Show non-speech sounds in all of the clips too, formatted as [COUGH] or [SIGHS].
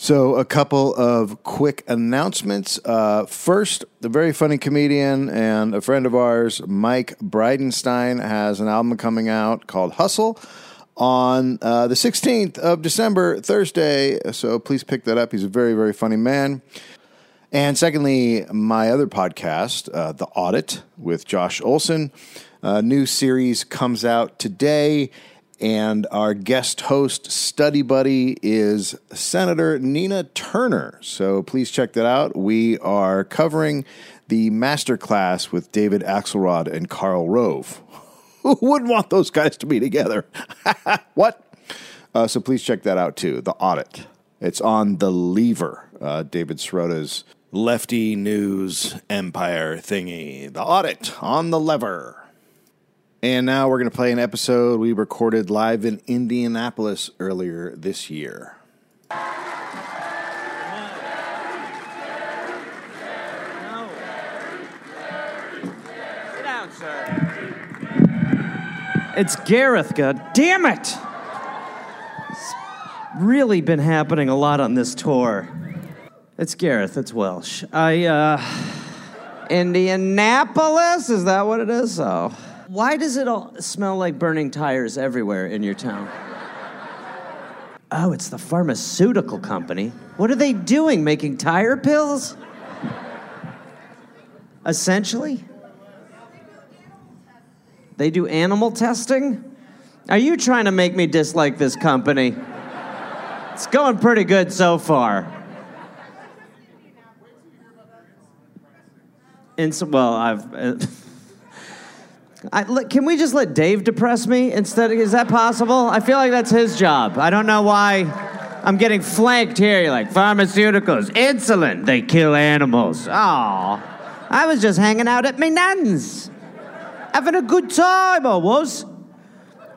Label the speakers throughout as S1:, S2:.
S1: So, a couple of quick announcements. Uh, first, the very funny comedian and a friend of ours, Mike Bridenstine, has an album coming out called Hustle on uh, the 16th of December, Thursday. So, please pick that up. He's a very, very funny man. And secondly, my other podcast, uh, The Audit with Josh Olson. A new series comes out today, and our guest host, study buddy, is Senator Nina Turner. So please check that out. We are covering the master class with David Axelrod and Karl Rove. [LAUGHS] Who wouldn't want those guys to be together? [LAUGHS] what? Uh, so please check that out too. The Audit. It's on the Lever, uh, David Sirota's lefty news empire thingy. The Audit on the Lever. And now we're going to play an episode we recorded live in Indianapolis earlier this year.
S2: It's Gareth, god damn it! It's really been happening a lot on this tour. It's Gareth, it's Welsh. I, uh. [SIGHS] Indianapolis? Is that what it is? Oh. Why does it all smell like burning tires everywhere in your town? Oh, it's the pharmaceutical company. What are they doing? Making tire pills? Essentially? They do animal testing? Are you trying to make me dislike this company? It's going pretty good so far. And so, well, I've. Uh, [LAUGHS] I, look, can we just let Dave depress me instead? Is that possible? I feel like that's his job. I don't know why I'm getting flanked here. You're like, pharmaceuticals, insulin, they kill animals. Oh, I was just hanging out at my nan's, having a good time, I was.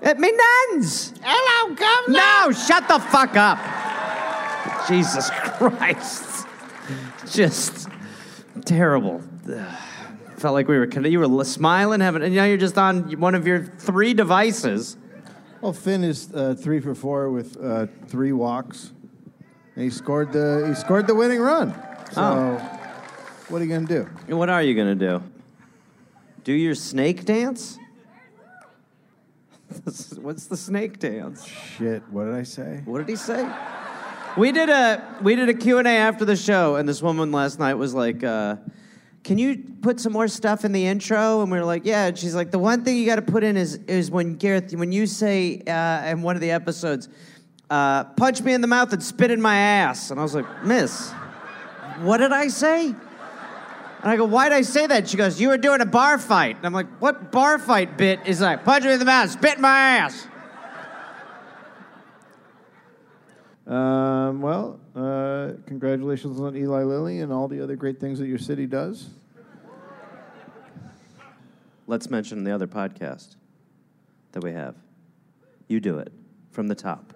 S2: At my nan's.
S3: Hello, Governor.
S2: No, shut the fuck up. Jesus [LAUGHS] Christ. Just terrible. Ugh. Felt like we were you were smiling, having, and now you're just on one of your three devices.
S4: Well, Finn is uh, three for four with uh, three walks, and he scored the he scored the winning run. So,
S2: Oh.
S4: what are you gonna do?
S2: And What are you gonna do? Do your snake dance? [LAUGHS] What's the snake dance?
S4: Shit, what did I say?
S2: What did he say? We did a we did a Q&A after the show and this woman last night was like uh, can you put some more stuff in the intro? And we were like, yeah. And she's like, the one thing you got to put in is is when Gareth, when you say uh, in one of the episodes, uh, punch me in the mouth and spit in my ass. And I was like, Miss, what did I say? And I go, why did I say that? She goes, you were doing a bar fight. And I'm like, what bar fight bit is like, punch me in the mouth, spit in my ass?
S4: Um, well, uh, congratulations on Eli Lilly and all the other great things that your city does.
S2: Let's mention the other podcast that we have. You do it from the top.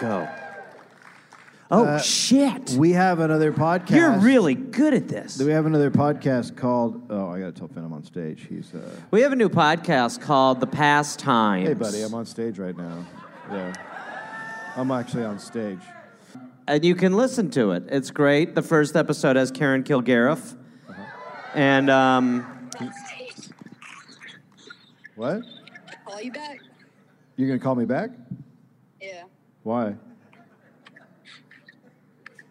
S2: Go. Oh,
S4: Uh,
S2: shit.
S4: We have another podcast.
S2: You're really good at this.
S4: We have another podcast called. Oh, I gotta tell Finn I'm on stage. He's. Uh,
S2: We have a new podcast called The Pastimes.
S4: hey, buddy, I'm on stage right now. Yeah, I'm actually on stage.
S2: And you can listen to it. It's great. The first episode has Karen Kilgariff.
S4: Uh-huh.
S2: And um,
S4: What?
S5: Call you back?
S4: You're gonna call me back?
S5: Yeah.
S4: Why?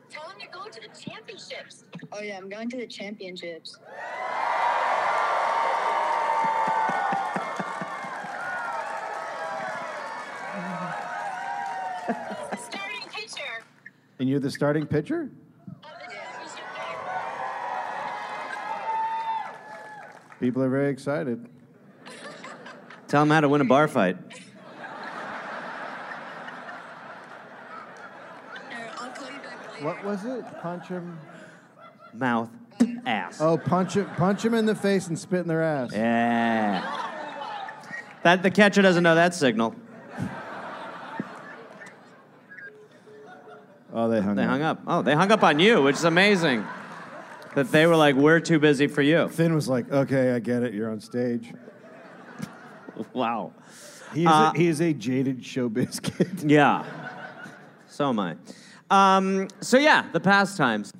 S5: Tell him you're going to the championships. Oh yeah, I'm going to the championships. Starting pitcher
S4: And you're the starting pitcher?
S5: of the championship game.
S4: People are very excited.
S2: tell them how to win a bar fight.
S5: Here, I'll call you back later.
S4: What was it? Punch him.
S2: Mouth, ass.
S4: Oh, punch him! Punch him in the face and spit in their ass.
S2: Yeah. That the catcher doesn't know that signal.
S4: Oh, they hung
S2: They
S4: up.
S2: hung up. Oh, they hung up on you, which is amazing. That they were like, "We're too busy for you."
S4: Finn was like, "Okay, I get it. You're on stage." [LAUGHS]
S2: Wow.
S4: He is,
S2: Uh,
S4: a, he is a jaded showbiz kid.
S2: Yeah. So am I. Um, so yeah, the pastimes.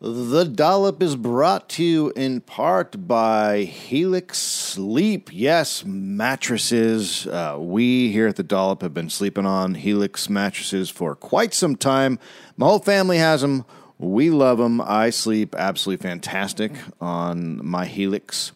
S4: The Dollop is brought to you in part by Helix Sleep. Yes, mattresses. Uh, we here at the Dollop have been sleeping on Helix mattresses for quite some time. My whole family has them. We love them. I sleep absolutely fantastic on my Helix.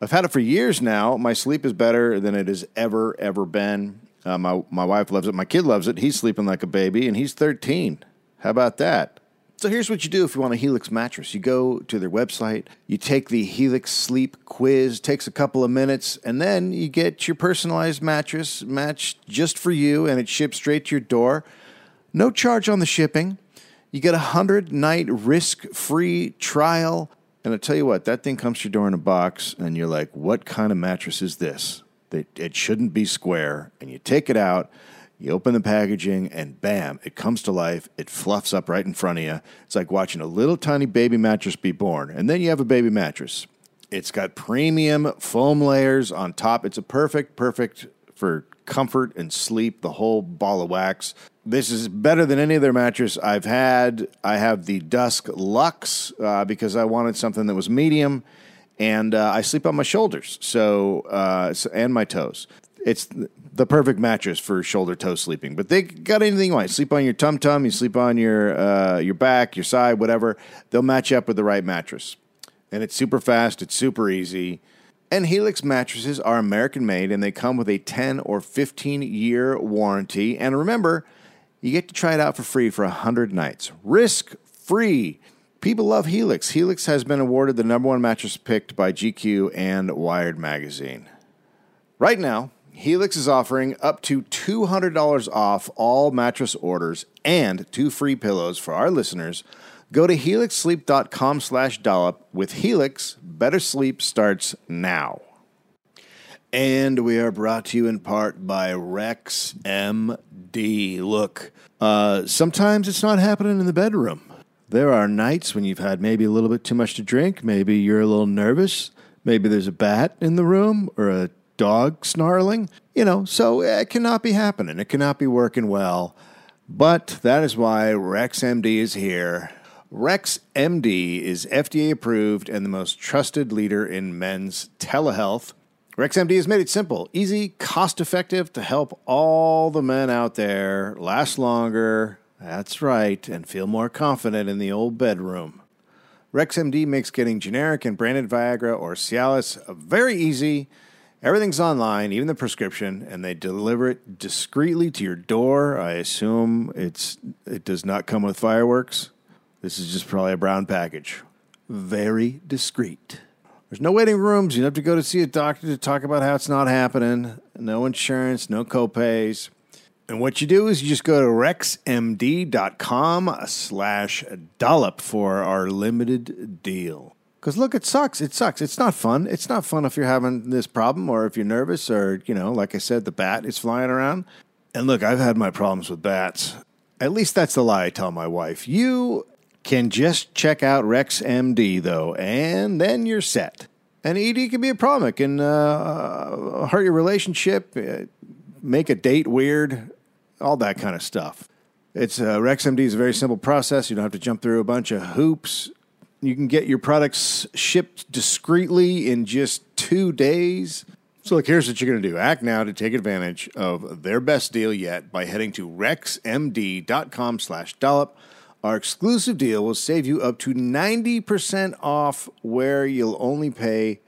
S4: I've had it for years now. My sleep is better than it has ever, ever been. Uh, my, my wife loves it. My kid loves it. He's sleeping like a baby, and he's 13. How about that? So here's what you do if you want a Helix mattress. You go to their website, you take the Helix sleep quiz, takes a couple of minutes, and then you get your personalized mattress matched just for you and it ships straight to your door. No charge on the shipping. You get a 100 night risk free trial. And I tell you what, that thing comes to your door in a box, and you're like, what kind of mattress is this? It, it shouldn't be square. And you take it out, you open the packaging, and bam, it comes to life. It fluffs up right in front of you. It's like watching a little tiny baby mattress be born. And then you have a baby mattress. It's got premium foam layers on top. It's a perfect, perfect for comfort and sleep, the whole ball of wax. This is better than any other mattress I've had. I have the Dusk Lux uh, because I wanted something that was medium, and uh, I sleep on my shoulders, so, uh, and my toes. It's the perfect mattress for shoulder toe sleeping. But they got anything you want. You sleep on your tum tum, you sleep on your uh, your back, your side, whatever. They'll match up with the right mattress, and it's super fast. It's super easy. And Helix mattresses are American made, and they come with a 10 or 15 year warranty. And remember, you get to try it out for free for 100 nights. Risk free. People love Helix. Helix has been awarded the number one mattress picked by GQ and Wired Magazine. Right now, Helix is offering up to $200 off all mattress orders and two free pillows for our listeners. Go to helixsleep.com slash dollop. With Helix, better sleep starts now. And we are brought to you in part by Rex MD. Look, uh, sometimes it's not happening in the bedroom. There are nights when you've had maybe a little bit too much to drink, maybe you're a little nervous, maybe there's a bat in the room or a dog snarling, you know, so it cannot be happening. It cannot be working well. But that is why RexMD is here. RexMD is FDA approved and the most trusted leader in men's telehealth. RexMD has made it simple, easy, cost effective to help all the men out there last longer. That's right, and feel more confident in the old bedroom. RexMD makes getting generic and branded Viagra or Cialis very easy. Everything's online, even the prescription, and they deliver it discreetly to your door. I assume it's it does not come with fireworks. This is just probably a brown package. Very discreet. There's no waiting rooms. You don't have to go to see a doctor to talk about how it's not happening. No insurance, no copays. And what you do is you just go to rexmd.com slash dollop for our limited deal. Because look, it sucks. It sucks. It's not fun. It's not fun if you're having this problem or if you're nervous or, you know, like I said, the bat is flying around. And look, I've had my problems with bats. At least that's the lie I tell my wife. You can just check out RexMD, though, and then you're set. And ED can be a problem. It can uh, hurt your relationship, uh, make a date weird, all that kind of stuff. It's uh, RexMD is a very simple process. You don't have to jump through a bunch of hoops. You can get your products shipped discreetly in just two days. So, look, here's what you're going to do. Act now to take advantage of their best deal yet by heading to rexmd.com slash dollop. Our exclusive deal will save you up to 90% off where you'll only pay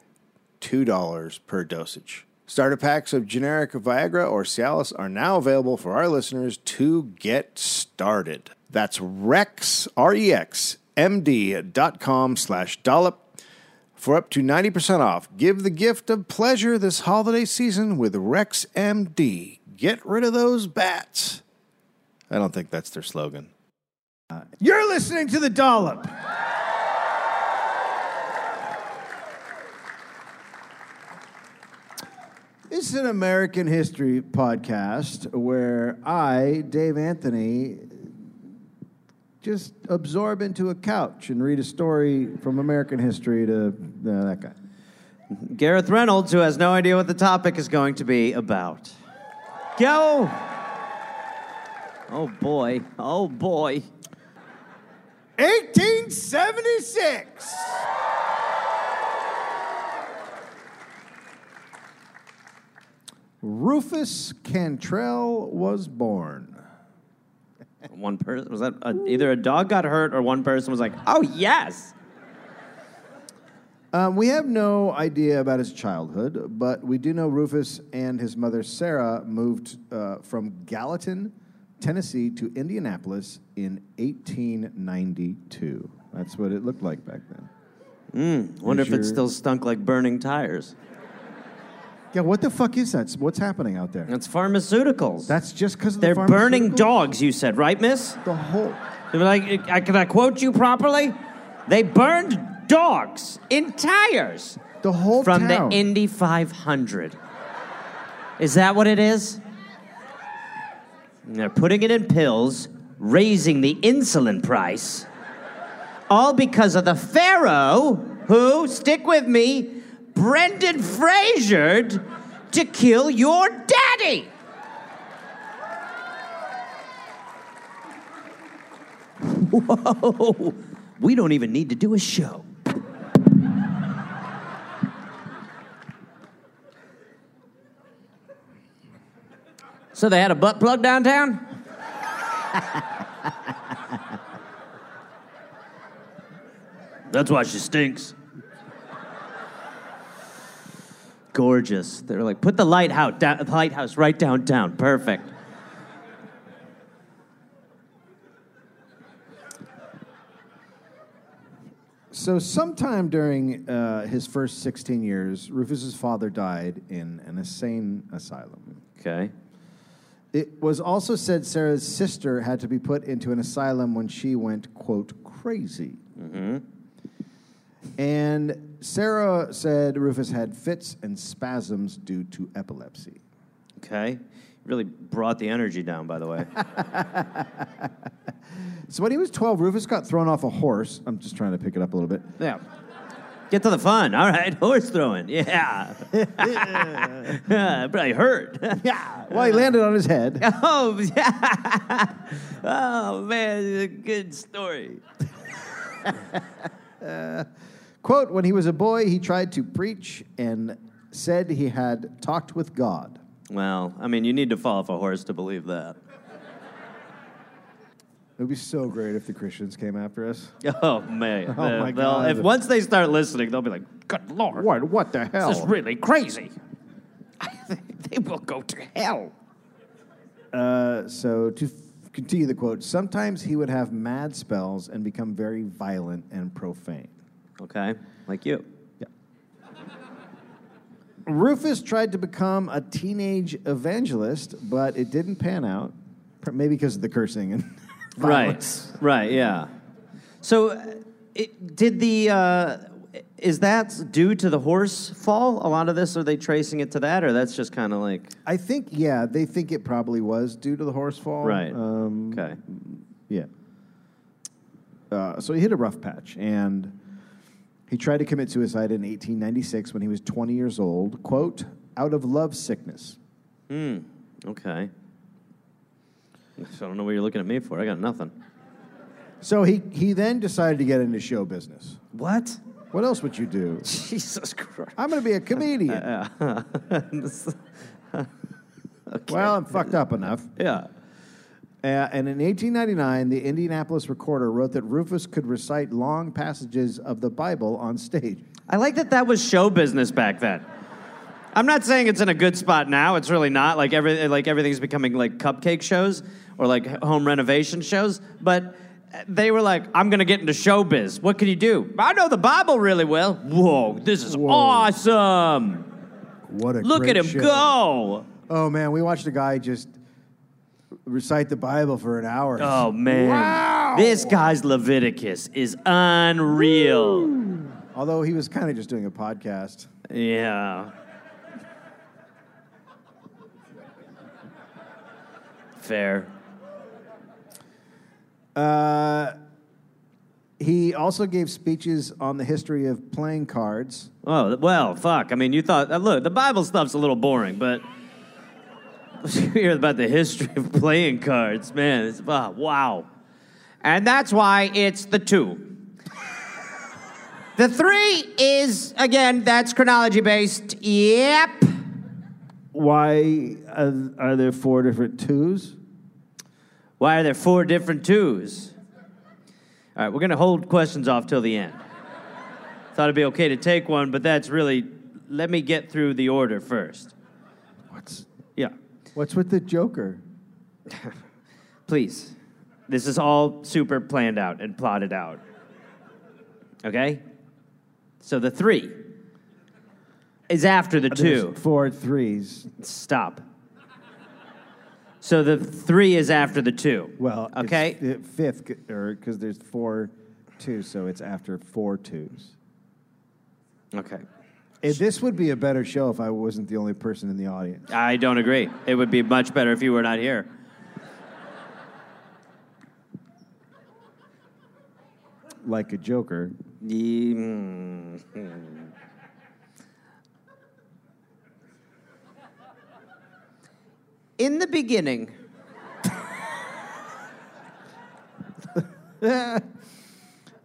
S4: $2 per dosage. Starter packs of generic Viagra or Cialis are now available for our listeners to get started. That's Rex, R-E-X, md.com slash dollop for up to 90% off. Give the gift of pleasure this holiday season with Rex MD. Get rid of those bats. I don't think that's their slogan.
S6: Uh, you're listening to the Dollop. It's an American history podcast where I, Dave Anthony, just absorb into a couch and read a story from American history to uh, that guy.
S2: Gareth Reynolds, who has no idea what the topic is going to be about. Go! Oh boy. Oh boy.
S4: 1876. Rufus Cantrell was born.
S2: One person was that a, either a dog got hurt or one person was like, "Oh yes."
S4: Um, we have no idea about his childhood, but we do know Rufus and his mother Sarah moved uh, from Gallatin, Tennessee, to Indianapolis in 1892. That's what it looked like back then.
S2: Wonder if
S4: Sure.
S2: it still stunk like burning tires.
S4: Yeah, what the fuck is that? What's happening out there?
S2: It's pharmaceuticals.
S4: That's just because
S2: They're
S4: the
S2: burning dogs. You said right, Miss?
S4: The whole.
S2: They were like, I, can I quote you properly? They burned dogs in tires
S4: The whole
S2: from
S4: town.
S2: the Indy 500. Is that what it is? And they're putting it in pills, raising the insulin price, all because of the Pharaoh who, stick with me, Brendan Frasered to kill your daddy. Whoa, we don't even need to do a show. So they had a butt plug downtown? That's why she stinks. Gorgeous. They're like, put the lighthouse, down, the lighthouse right downtown. Perfect.
S4: So, sometime during uh, his first 16 years, Rufus's father died in an insane asylum.
S2: Okay.
S4: It was also said Sarah's sister had to be put into an asylum when she went, quote, crazy. Mm-hmm. And Sarah said Rufus had fits and spasms due to epilepsy.
S2: Okay. Really brought the energy down, by the way. [LAUGHS]
S4: So, when he was 12, Rufus got thrown off a horse. I'm just trying to pick it up a little bit.
S2: yeah. Get to the fun. All right. [LAUGHS] Horse throwing. Yeah. yeah. [LAUGHS] Probably hurt.
S4: Yeah. Well, he landed on his head.
S2: oh, yeah. Oh, man. A good story.
S4: Quote, when he was a boy, he tried to preach and said he had talked with God.
S2: Well, I mean, you need to fall off a horse to believe that.
S4: It would be so great if the Christians came after us. [LAUGHS]
S2: Oh, man.
S4: Oh, my God.
S2: If once they start listening, they'll be like, good Lord.
S4: What? What the hell?
S2: This is really crazy. [LAUGHS] they will go to hell.
S4: Uh, so to f- continue the quote, sometimes he would have mad spells and become very violent and profane.
S2: Okay. Like you.
S4: Rufus tried to become a teenage evangelist, but it didn't pan out. Maybe because of the cursing and [LAUGHS] violence.
S2: Right. Right. Yeah. So, uh, it, did the uh, is that due to the horse fall? A lot of this are they tracing it to that, or that's just kind of like
S4: I think, yeah, they think it probably was due to the horse fall.
S2: right?
S4: Um,
S2: okay.
S4: Yeah. Uh, so he hit a rough patch, and he tried to commit suicide in 1896 when he was 20 years old. Quote, out of love sickness.
S2: Hmm, okay. So I don't know what you're looking at me for. I got nothing.
S4: So he, he then decided to get into show business.
S2: What?
S4: What else would you do?
S2: Jesus Christ.
S4: I'm going to be a comedian. [LAUGHS]
S2: okay.
S4: Well, I'm fucked up enough.
S2: yeah.
S4: Uh, and in 1899, the Indianapolis Recorder wrote that Rufus could recite long passages of the Bible on stage.
S2: I like that that was show business back then. I'm not saying it's in a good spot now. It's really not. Like every like everything's becoming like cupcake shows or like home renovation shows. But they were like, "I'm gonna get into showbiz. What can you do? I know the Bible really well. Whoa, this is
S4: Whoa.
S2: awesome.
S4: What a
S2: Look at him
S4: show.
S2: go.
S4: Oh man, we watched a guy just recite the Bible for an hour.
S2: Oh man,
S4: Wow.
S2: this guy's Leviticus is unreal.
S4: Although he was kind of just doing a podcast.
S2: Yeah. Fair.
S4: Uh, he also gave speeches on the history of playing cards.
S2: Oh, well, fuck. I mean, you thought, uh, look, the Bible stuff's a little boring, but [LAUGHS] hear about the history of playing cards, man. It's, ah, wow. And that's why it's the two. the three is, again, that's chronology based. Yep.
S4: Why are, are there four different twos?
S2: Why are there four different twos? All right, we're going to hold questions off till the end. Thought it'd be okay to take one, but that's really, let me get through the order first.
S4: What's
S2: Yeah.
S4: What's with the Joker? [LAUGHS]
S2: Please. This is all super planned out and plotted out. Okay? So the three is after the
S4: There's
S2: two.
S4: four threes.
S2: Stop. So the three is after the two.
S4: Well,
S2: okay.
S4: fi- fifth, or er, because there's four twos, so it's after four twos.
S2: Okay.
S4: Eh, this would be a better show if I wasn't the only person in the audience.
S2: I don't agree. It would be much better if you were not here.
S4: Like a Joker.
S2: Mm. In the beginning, [LAUGHS]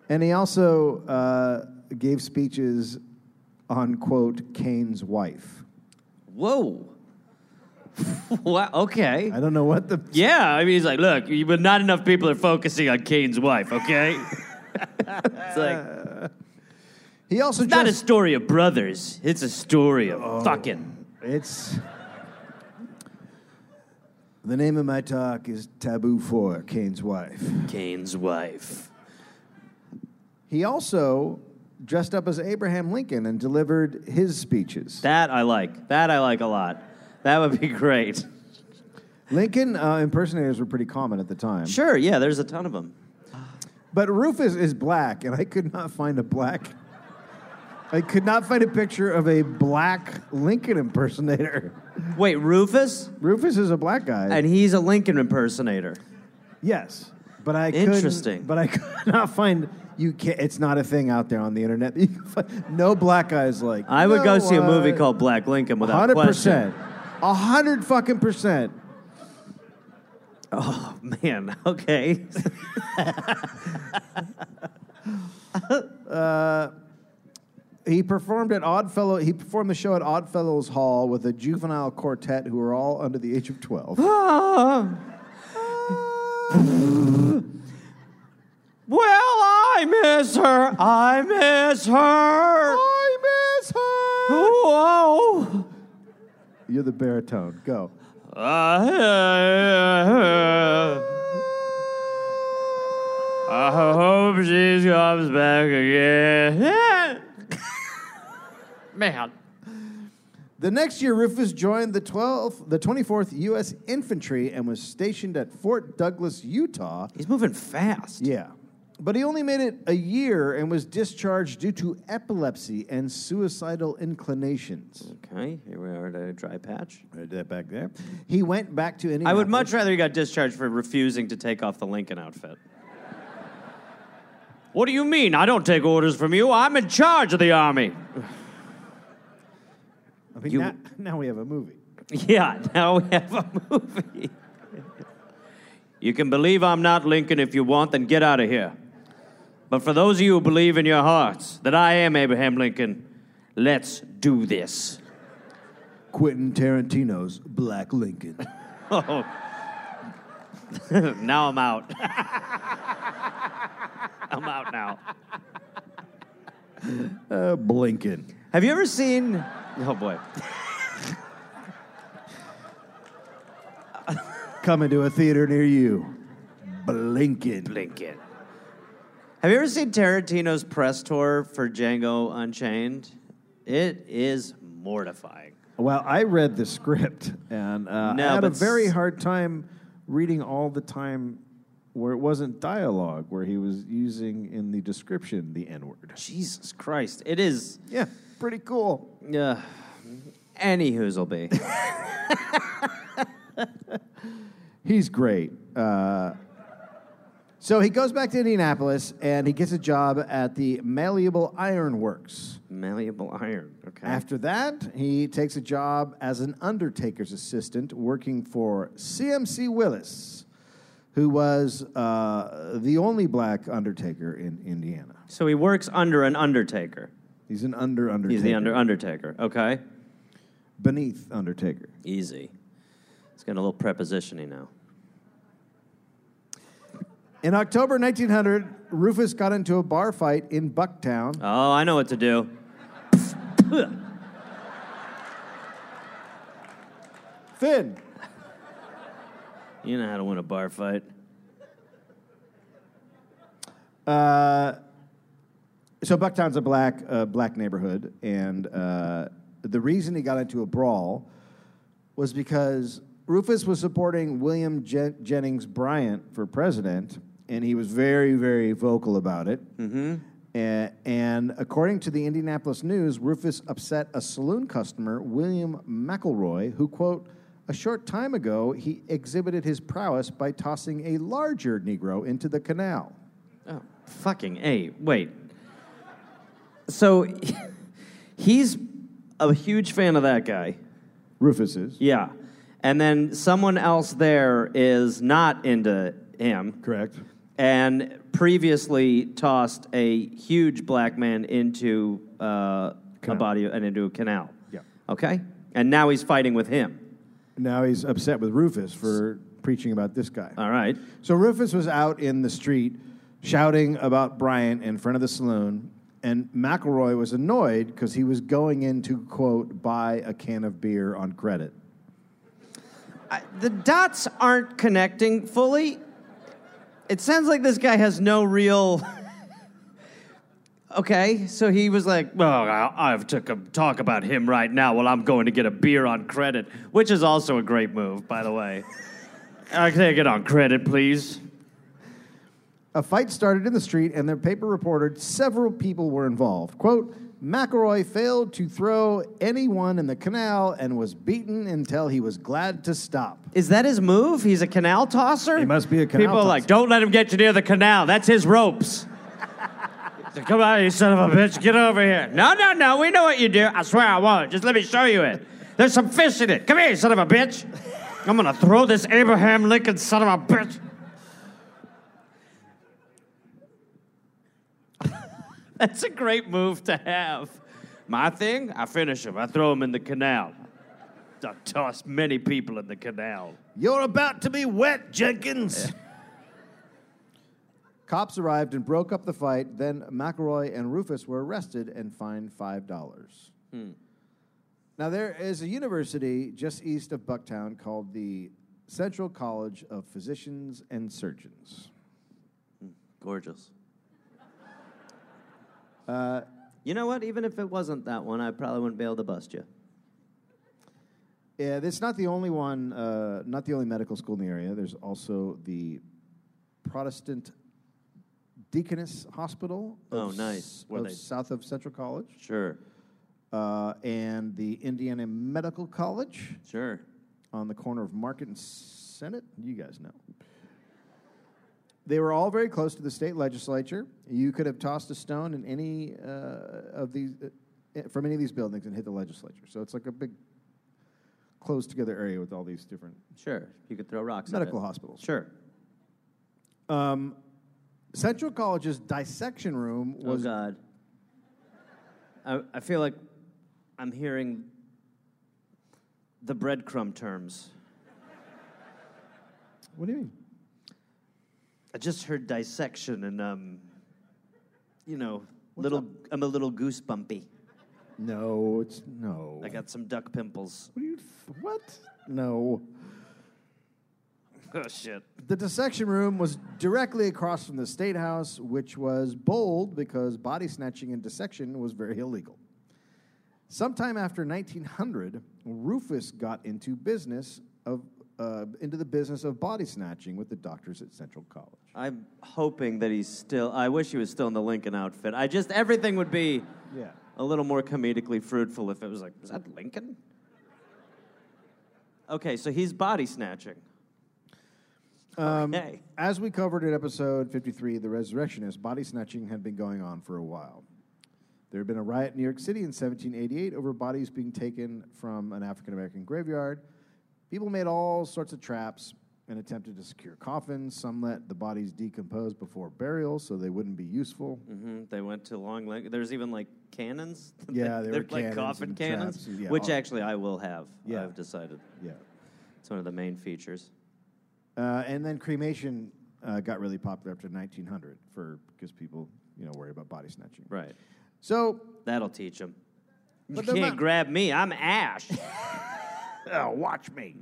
S4: And he also uh, gave speeches on, quote, Kane's wife.
S2: whoa. [LAUGHS] what? Okay.
S4: I don't know what the. [LAUGHS]
S2: Yeah, I mean, he's like, look, you- but not enough people are focusing on Kane's wife, okay? [LAUGHS] it's like,
S4: He also
S2: it's not a story of brothers, it's a story of oh, fucking.
S4: It's. The name of my talk is Taboo for Kane's wife.
S2: Kane's wife.
S4: He also dressed up as Abraham Lincoln and delivered his speeches.
S2: That I like. That I like a lot. That would be [LAUGHS] great.
S4: Lincoln uh, impersonators were pretty common at the time.
S2: Sure, yeah, there's a ton of them.
S4: But Rufus is black, and I could not find a black. I could not find a picture of a black Lincoln impersonator.
S2: Wait, Rufus?
S4: Rufus is a black guy.
S2: And he's a Lincoln impersonator.
S4: yes, but I couldn't-
S2: Interesting.
S4: But I [LAUGHS] could not find. You can't. It's not a thing out there on the internet. [LAUGHS] You can find, no black guys like.
S2: I would go
S4: "No,
S2: see a movie
S4: uh,
S2: called Black Lincoln without
S4: Hundred
S2: question.
S4: percent. A hundred fucking percent.
S2: Oh man, [LAUGHS] okay. [LAUGHS]
S4: He performed at Oddfellow. He performed the show at Oddfellows Hall with a juvenile quartet who were all under the age of twelve.
S2: well, I miss her. I miss her.
S4: I miss her.
S2: Whoa.
S4: You're the baritone. Go.
S2: I hope she comes back again. Man.
S4: The next year, Rufus joined the 12th, the 24th U.S. Infantry and was stationed at Fort Douglas, Utah.
S2: He's moving fast.
S4: Yeah. But he only made it a year and was discharged due to epilepsy and suicidal inclinations.
S2: Okay, here we are at a dry patch.
S4: Right that back there. He went back to
S2: I would much rather he got discharged for refusing to take off the Lincoln outfit. What do you mean? I don't take orders from you. I'm in charge of the army. [SIGHS]
S4: I mean,
S2: you-
S4: now, now we have a movie. [LAUGHS]
S2: Yeah, now we have a movie. [LAUGHS] you can believe I'm not Lincoln if you want, then get out of here. But for those of you who believe in your hearts that I am Abraham Lincoln, let's do this.
S4: Quentin Tarantino's Black Lincoln. [LAUGHS]
S2: Oh. [LAUGHS] now I'm out. [LAUGHS] I'm out now.
S4: Uh, Blinken.
S2: Have you ever seen? Oh boy.
S4: Coming to a theater near you. Blinken.
S2: Lincoln. Have you ever seen Tarantino's press tour for Django Unchained? It is mortifying.
S4: Well, I read the script and uh,
S2: No,
S4: I had a very hard time reading all the time where it wasn't dialogue, where he was using in the description the N word.
S2: Jesus Christ. It is.
S4: Yeah, pretty cool.
S2: Uh, any be. [LAUGHS]
S4: He's great. Uh, So he goes back to Indianapolis and he gets a job at the Malleable Iron Works.
S2: Malleable iron. Okay.
S4: After that, he takes a job as an undertaker's assistant working for CMC Willis, who was uh, the only black undertaker in Indiana.
S2: so he works under an undertaker.
S4: He's an under undertaker.
S2: He's the under undertaker. Okay.
S4: beneath undertaker.
S2: Easy. It's getting a little prepositioning now.
S4: In October 1900, Rufus got into a bar fight in Bucktown.
S2: Oh, I know what to do.
S4: Finn,
S2: You know how to win a bar fight.
S4: Uh, so Bucktown's a black uh, black neighborhood, and uh, the reason he got into a brawl was because Rufus was supporting William Jen- Jennings Bryant for president, and he was very very vocal about it. Mm-hmm. And, and according to the Indianapolis News, Rufus upset a saloon customer, William McElroy, who quote. A short time ago, he exhibited his prowess by tossing a larger Negro into the canal.
S2: Oh, fucking A. Wait. So [LAUGHS] he's a huge fan of that guy.
S4: Rufus is.
S2: Yeah. And then someone else there is not into him
S4: Correct.
S2: And previously tossed a huge black man into uh, a body and into a canal.
S4: Yeah.
S2: Okay? And now he's fighting with him.
S4: Now he's upset with Rufus for preaching about this guy.
S2: All right.
S4: So Rufus was out in the street shouting about Bryant in front of the saloon, and McElroy was annoyed because he was going in to, quote, buy a can of beer on credit.
S2: I, the dots aren't connecting fully. It sounds like this guy has no real. [LAUGHS] okay, so he was like, "Well, I, I have to com- talk about him right now. While I'm going to get a beer on credit, which is also a great move, by the way. Uh, I can take it on credit, please.
S4: A fight started in the street, and the paper reported several people were involved. Quote, McElroy failed to throw anyone in the canal and was beaten until he was glad to stop.
S2: Is that his move? He's a canal tosser.
S4: He must be a canal tosser.
S2: People are like, "Don't let him get you near the canal. That's his ropes." [LAUGHS] Come on, you son of a bitch, get over here. No, no, no, we know what you do. I swear I won't. Just let me show you it. There's some fish in it. Come here, you son of a bitch. I'm gonna throw this Abraham Lincoln son of a bitch. [LAUGHS] That's a great move to have. My thing, I finish him. I throw him in the canal. I toss many people in the canal.
S4: You're about to be wet, Jenkins. Cops arrived and broke up the fight. Then McElroy and Rufus were arrested and fined $5. Hmm. Now, there is a university just east of Bucktown called the Central College of Physicians and Surgeons. Hmm.
S2: Gorgeous. You know what? Even if it wasn't that one, I probably wouldn't be able to bust you.
S4: Yeah, it's not the only one, uh, not the only medical school in the area. There's also the Protestant Deaconess Hospital.
S2: Oh, nice. Where
S4: of
S2: they-
S4: south of Central College,
S2: Sure,
S4: uh, and the Indiana Medical College
S2: sure.
S4: on the corner of Market and Senate. You guys know. They were all very close to the state legislature. You could have tossed a stone in any uh, of these, uh, from any of these buildings and hit the legislature. So it's like a big, closed together area with all these different
S2: Sure. You could throw rocks
S4: medical hospitals.
S2: Sure.
S4: Um, Central College's dissection room was
S2: Oh,
S4: was
S2: God. I, I feel like I'm hearing the breadcrumb terms.
S4: What do you mean?
S2: I just heard dissection and, um, you know, little. I'm a little goosebumpy.
S4: No, it's no.
S2: I got some duck pimples.
S4: What do you? What? No.
S2: Oh, shit.
S4: The dissection room was directly across from the state house, which was bold because body snatching and dissection was very illegal. Sometime after 1900, Rufus got into business of uh, into the business of body snatching with the doctors at Central College.
S2: I'm hoping that he's still. I wish he was still in the Lincoln outfit. I just everything would be
S4: Yeah.
S2: a little more comedically fruitful if it was like, was that Lincoln? Okay, so he's body snatching. okay.
S4: As we covered in episode 53, The Resurrectionist, body snatching had been going on for a while. There had been a riot in New York City in 1788 over bodies being taken from an African American graveyard. People made all sorts of traps and attempted to secure coffins. Some let the bodies decompose before burial so they wouldn't be useful.
S2: hmm They went to long leg. There's even like cannons. [LAUGHS]
S4: Yeah,
S2: They're
S4: were
S2: like
S4: cannons
S2: coffin cannons,
S4: and- yeah,
S2: which
S4: all-
S2: actually I will have.
S4: Yeah.
S2: I've decided
S4: Yeah.
S2: it's one of the main features.
S4: Uh, and then cremation uh, got really popular after 1900 for because people, you know, worry about body snatching.
S2: Right.
S4: So,
S2: That'll teach them. You can't
S4: ma-
S2: grab me. I'm Ash. [LAUGHS] [LAUGHS]
S4: oh, watch me.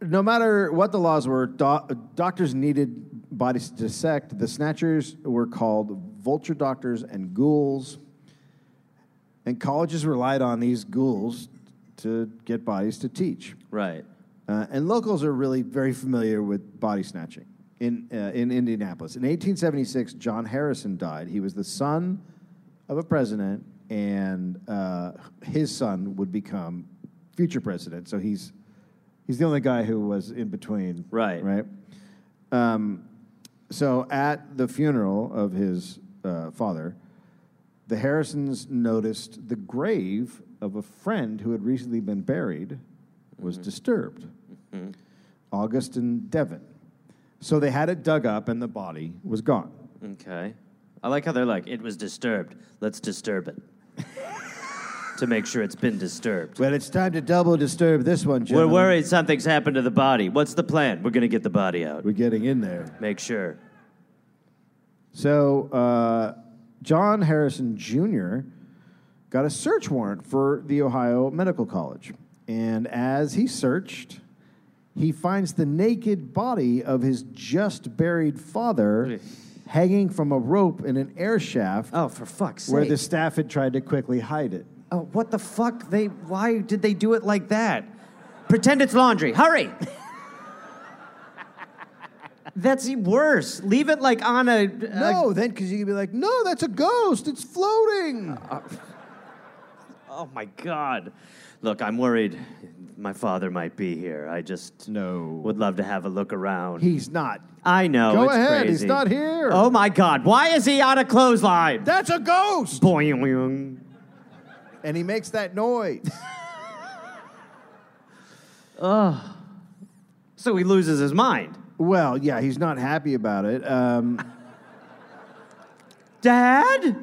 S4: No matter what the laws were, do- doctors needed bodies to dissect. The snatchers were called vulture doctors and ghouls. And colleges relied on these ghouls to get bodies to teach.
S2: right.
S4: Uh, and locals are really very familiar with body snatching in, uh, in Indianapolis. In 1876, John Harrison died. He was the son of a president, and uh, his son would become future president. So he's, he's the only guy who was in between.
S2: Right.
S4: Right. Um, so at the funeral of his uh, father, the Harrisons noticed the grave of a friend who had recently been buried was disturbed. Augustin Devin. So they had it dug up and the body was gone.
S2: Okay. I like how they're like, it was disturbed. Let's disturb it. To make sure it's been disturbed.
S4: Well, it's time to double disturb this one, Jim.
S2: We're
S4: gentlemen.
S2: worried something's happened to the body. What's the plan? We're going to get the body out.
S4: We're getting in there.
S2: Make sure.
S4: So uh, John Harrison Jr. got a search warrant for the Ohio Medical College. And as he searched, he finds the naked body of his just buried father hanging from a rope in an air shaft
S2: Oh, for fuck's sake.
S4: where the staff had tried to quickly hide it.
S2: Oh, what the fuck? They why did they do it like that? Pretend it's laundry. Hurry. [LAUGHS] That's worse. Leave it like on a, a
S4: No, then because you could be like, no, that's a ghost. It's floating.
S2: Uh, uh, oh my god. Look, I'm worried my father might be here. I just
S4: No.
S2: would love to have a look around.
S4: He's not.
S2: I know.
S4: Go
S2: it's
S4: ahead, he's not here.
S2: Oh my god. Why is he on a clothesline?
S4: That's a ghost.
S2: Boing.
S4: And he makes that noise. [LAUGHS]
S2: So he loses his mind.
S4: well, yeah, he's not happy about it. Um, [LAUGHS]
S2: Dad?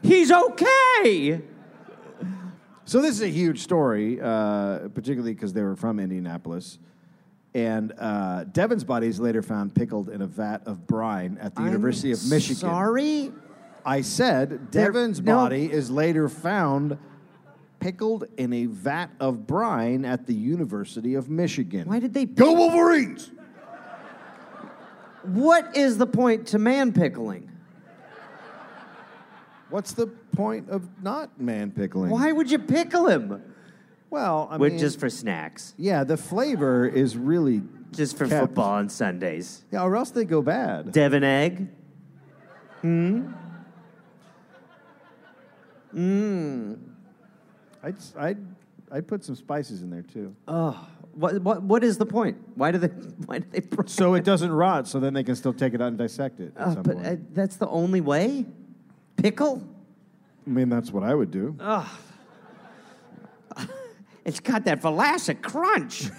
S2: He's okay.
S4: so this is a huge story, uh, particularly because they were from Indianapolis. And uh, Devin's body is later found pickled in a vat of brine at the University of Michigan.
S2: Sorry?
S4: I said Devin's
S2: no.
S4: body is later found pickled in a vat of brine at the University of Michigan.
S2: Why did they
S4: Go Wolverines!
S2: What is the point to man pickling?
S4: What's the point of not man pickling?
S2: Why would you pickle him?
S4: Well, I
S2: With
S4: mean,
S2: just for snacks.
S4: yeah, the flavor is really
S2: Just for
S4: kept.
S2: football on Sundays.
S4: Yeah, or else they go bad.
S2: Devon egg? Hmm?
S4: I'd, I'd, I'd put some spices in there too,
S2: Oh, what, what, what is the point? Why do they, [LAUGHS] why do they br-
S4: so it doesn't rot. So then they can still take it out and dissect it. At
S2: Oh,
S4: some
S2: but
S4: point.
S2: uh, that's the only way? Pickle?
S4: I mean, that's what I would do. [LAUGHS]
S2: It's got that Vlasic crunch. [LAUGHS]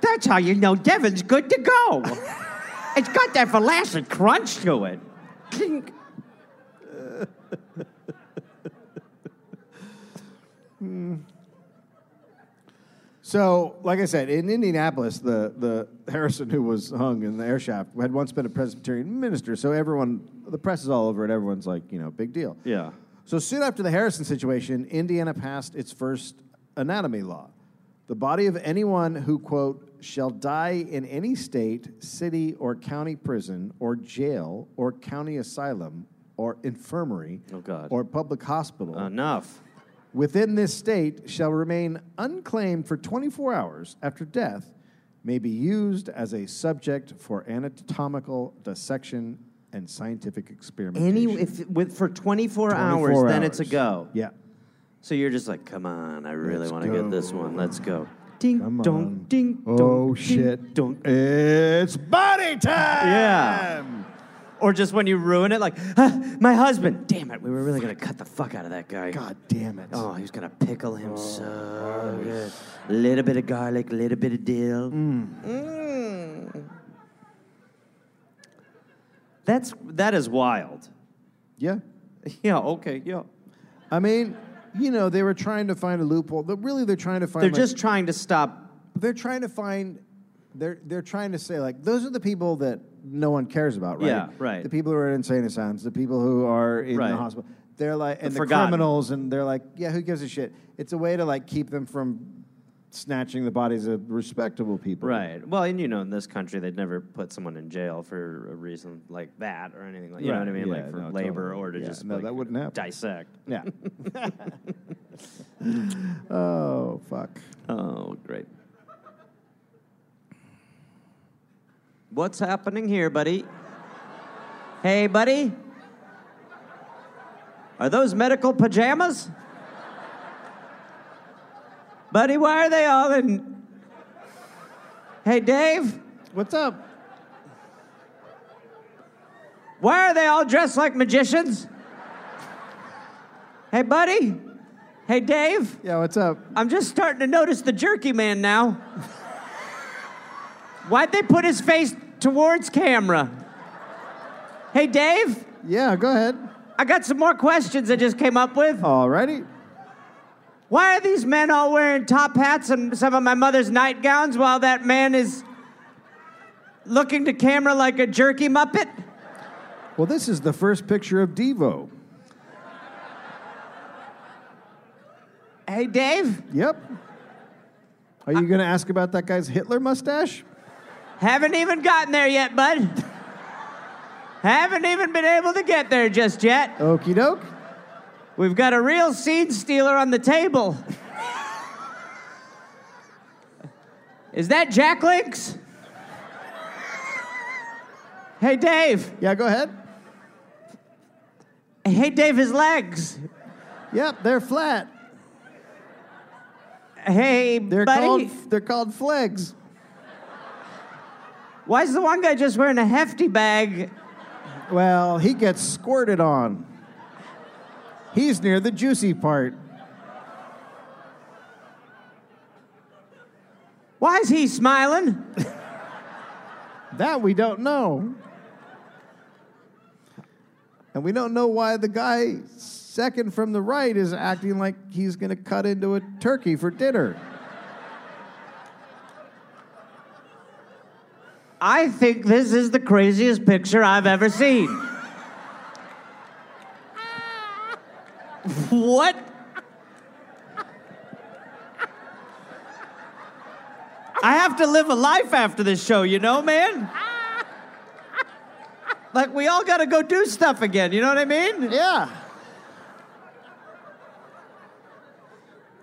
S2: That's how you know Devin's good to go. It's got that Vlasic crunch to it. Clink.
S4: So, like I said, in Indianapolis, the, the Harrison who was hung in the air shaft had once been a Presbyterian minister. So everyone, the press is all over it. Everyone's like, you know, big deal.
S2: Yeah.
S4: So soon after the Harrison situation, Indiana passed its first anatomy law. The body of anyone who, quote, shall die in any state, city, or county prison, or jail, or county asylum, or infirmary,
S2: Oh, God.
S4: or public hospital
S2: Enough.
S4: within this state shall remain unclaimed for 24 hours after death may be used as a subject for anatomical dissection and scientific experimentation.
S2: Any if with for 24,
S4: 24
S2: hours, then it's a go.
S4: Yeah.
S2: So you're just like, come on, I really
S4: Let's
S2: want to get this one. Let's go. Ding
S4: Come
S2: dong,
S4: on.
S2: ding
S4: Oh
S2: dong,
S4: shit!
S2: ding dong.
S4: It's body time.
S2: Yeah. Or just when you ruin it, like, ah, my husband. Damn it, we were really gonna cut the fuck out of that guy.
S4: God damn it.
S2: Oh, he was gonna pickle him so good. Little bit of garlic, little bit of dill. Mm. That's that is wild.
S4: Yeah. [LAUGHS]
S2: Yeah. Okay. Yeah.
S4: I mean, you know, they were trying to find a loophole. But really, they're trying to find.
S2: They're
S4: like-
S2: just trying to stop.
S4: They're trying to find. They're they're trying to say like those are the people that no one cares about, right?
S2: Yeah, right.
S4: The people who are in insane asylums, the people who are in
S2: Right.
S4: the hospital. They're like and the, criminals, and they're like, yeah, who gives a shit? It's a way to like keep them from snatching the bodies of respectable people.
S2: Right. Well, and you know, in this country, they'd never put someone in jail for a reason like that or anything like. That. You know what I mean?
S4: yeah,
S2: like for
S4: no,
S2: labor
S4: totally.
S2: or to
S4: Yeah,
S2: just
S4: no,
S2: like,
S4: that wouldn't happen.
S2: dissect.
S4: Yeah. [LAUGHS] [LAUGHS] oh fuck.
S2: Oh, great. What's happening here, buddy? Hey, buddy. Are those medical pajamas? Buddy, why are they all in. Hey, Dave,
S4: What's up?
S2: why are they all dressed like magicians? Hey, buddy. Hey, Dave.
S4: Yeah, what's up?
S2: I'm just starting to notice the jerky man now. Why'd they put his face towards camera? Hey, Dave,
S4: Yeah, go ahead.
S2: I got some more questions I just came up with.
S4: Alrighty.
S2: Why are these men all wearing top hats and some of my mother's nightgowns while that man is looking to camera like a jerky muppet?
S4: Well, this is the first picture of Devo.
S2: Hey, Dave,
S4: Yep. Are you going to ask about that guy's Hitler mustache?
S2: haven't even gotten there yet, bud. haven't even been able to get there just yet.
S4: Okie doke.
S2: We've got a real seed stealer on the table. Is that Jack Links? Hey, Dave.
S4: Yeah, go ahead.
S2: Hey, Dave, his legs.
S4: Yep, they're flat.
S2: Hey,
S4: They're
S2: buddy.
S4: called they're called flags.
S2: Why is the one guy just wearing a hefty bag?
S4: Well, he gets squirted on. He's near the juicy part.
S2: Why is he smiling?
S4: That we don't know. And we don't know why the guy second from the right is acting like he's going to cut into a turkey for dinner.
S2: I think this is the craziest picture I've ever seen. What? I have to live a life after this show, you know, man? Like, we all gotta go do stuff again, you know what I mean?
S4: Yeah.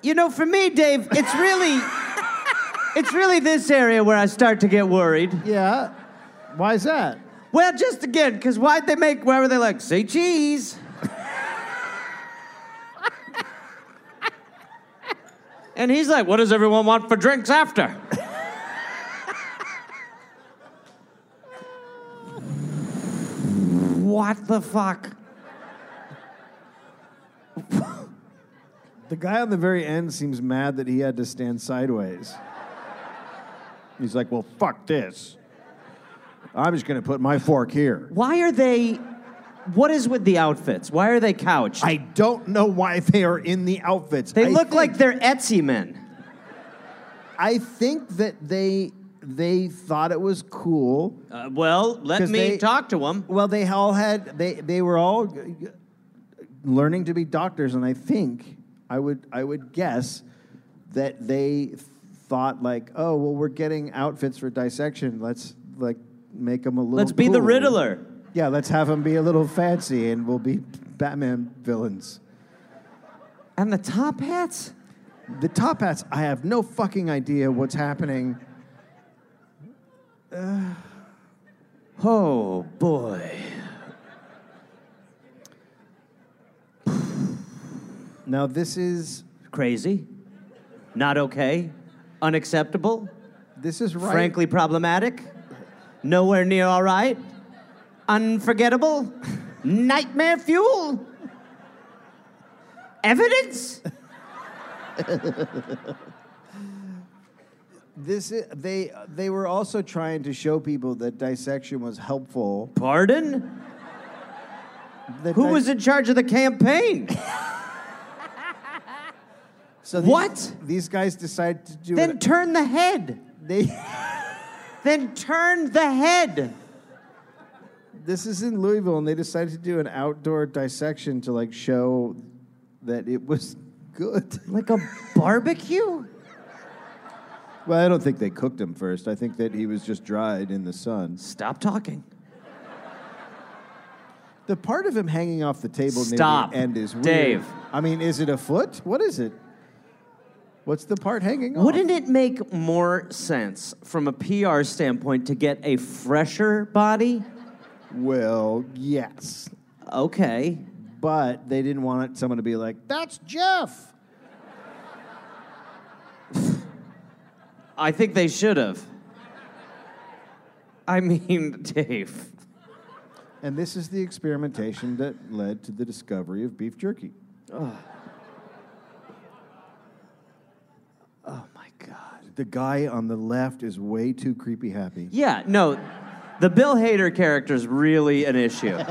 S2: You know, for me, Dave, it's really. It's really this area where I start to get worried.
S4: Yeah. Why is that?
S2: Well, just again, because why'd they make, why were they like, say cheese? And he's like, what does everyone want for drinks after? what the fuck?
S4: The guy on the very end seems mad that he had to stand sideways. He's like, well, fuck this. I'm just going to put my fork here.
S2: Why are they, what is with the outfits? Why are they couched?
S4: I don't know why they are in the outfits.
S2: they
S4: I
S2: look
S4: think-
S2: like they're Etsy men.
S4: I think that they they thought it was cool.
S2: Uh, well, let me
S4: they-
S2: talk to them.
S4: Well, they all had they they were all learning to be doctors, and I think I would I would guess that they thought like, oh well, we're getting outfits for dissection. Let's like make them a little.
S2: Let's be the. Riddler.
S4: Yeah, let's have them be a little fancy, and we'll be Batman villains.
S2: And the top hats?
S4: The top hats, I have no fucking idea what's happening. [SIGHS]
S2: Oh boy. [SIGHS]
S4: Now this is
S2: Crazy. Not okay. Unacceptable.
S4: this is right.
S2: Frankly problematic. Nowhere near all right. Unforgettable. Nightmare fuel. Evidence?
S4: this is, they they were also trying to show people that dissection was helpful.
S2: Pardon?
S4: That
S2: Who
S4: di-
S2: was in charge of the campaign? [LAUGHS]
S4: so these-
S2: What?
S4: These guys decided to do
S2: then turn the head.
S4: They
S2: Then turn the head.
S4: This is in Louisville, and they decided to do an outdoor dissection to like show that it was good. [LAUGHS]
S2: Like a barbecue?
S4: Well, I don't think they cooked him first. I think that he was just dried in the sun.
S2: Stop talking.
S4: The part of him hanging off the table
S2: Stop.
S4: near the end is weird.
S2: Dave.
S4: I mean, is it a foot? What is it? What's the part hanging off?
S2: Wouldn't it make more sense from a PR standpoint to get a fresher body?
S4: Well, yes.
S2: Okay.
S4: But they didn't want someone to be like, that's Jeff.
S2: I think they should have. I mean, Dave.
S4: And this is the experimentation that led to the discovery of beef jerky.
S2: Oh my God.
S4: The guy on the left is way too creepy happy.
S2: Yeah, no, the Bill Hader character is really an issue. [LAUGHS]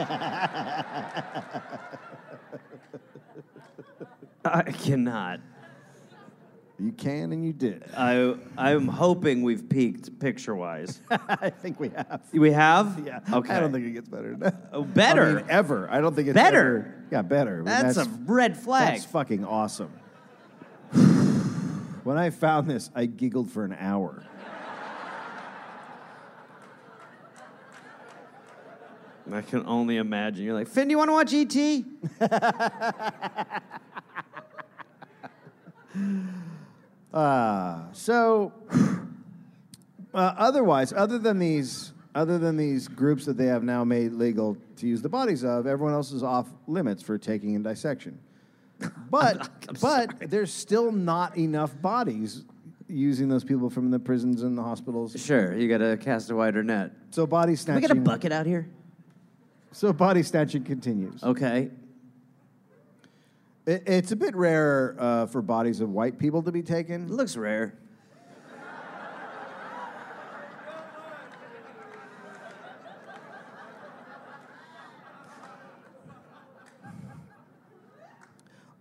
S2: I cannot.
S4: You can and you did.
S2: I, I'm hoping we've peaked picture wise. [LAUGHS]
S4: I think we have.
S2: We have?
S4: Yeah.
S2: Okay.
S4: I don't think it gets better than that.
S2: Oh, better.
S4: I mean, ever. I don't think it's
S2: Better?
S4: ever- yeah, better. Mean,
S2: that's, a red flag.
S4: That's fucking awesome. [SIGHS] when I found this, I giggled for an hour.
S2: I can only imagine. You're like, Finn, do you want to watch E.T.?
S4: Uh, [LAUGHS] so, uh, otherwise, other than these, other than these groups that they have now made legal to use the bodies of, everyone else is off limits for taking in dissection. [LAUGHS] But, but there's still not enough bodies using those people from the prisons and the hospitals.
S2: Sure, you got to cast a wider net.
S4: So body snatching.
S2: we
S4: snatching.
S2: got a bucket out here?
S4: So body snatching continues.
S2: Okay.
S4: It, it's a bit rare uh, for bodies of white people to be
S2: It
S4: taken.
S2: looks rare.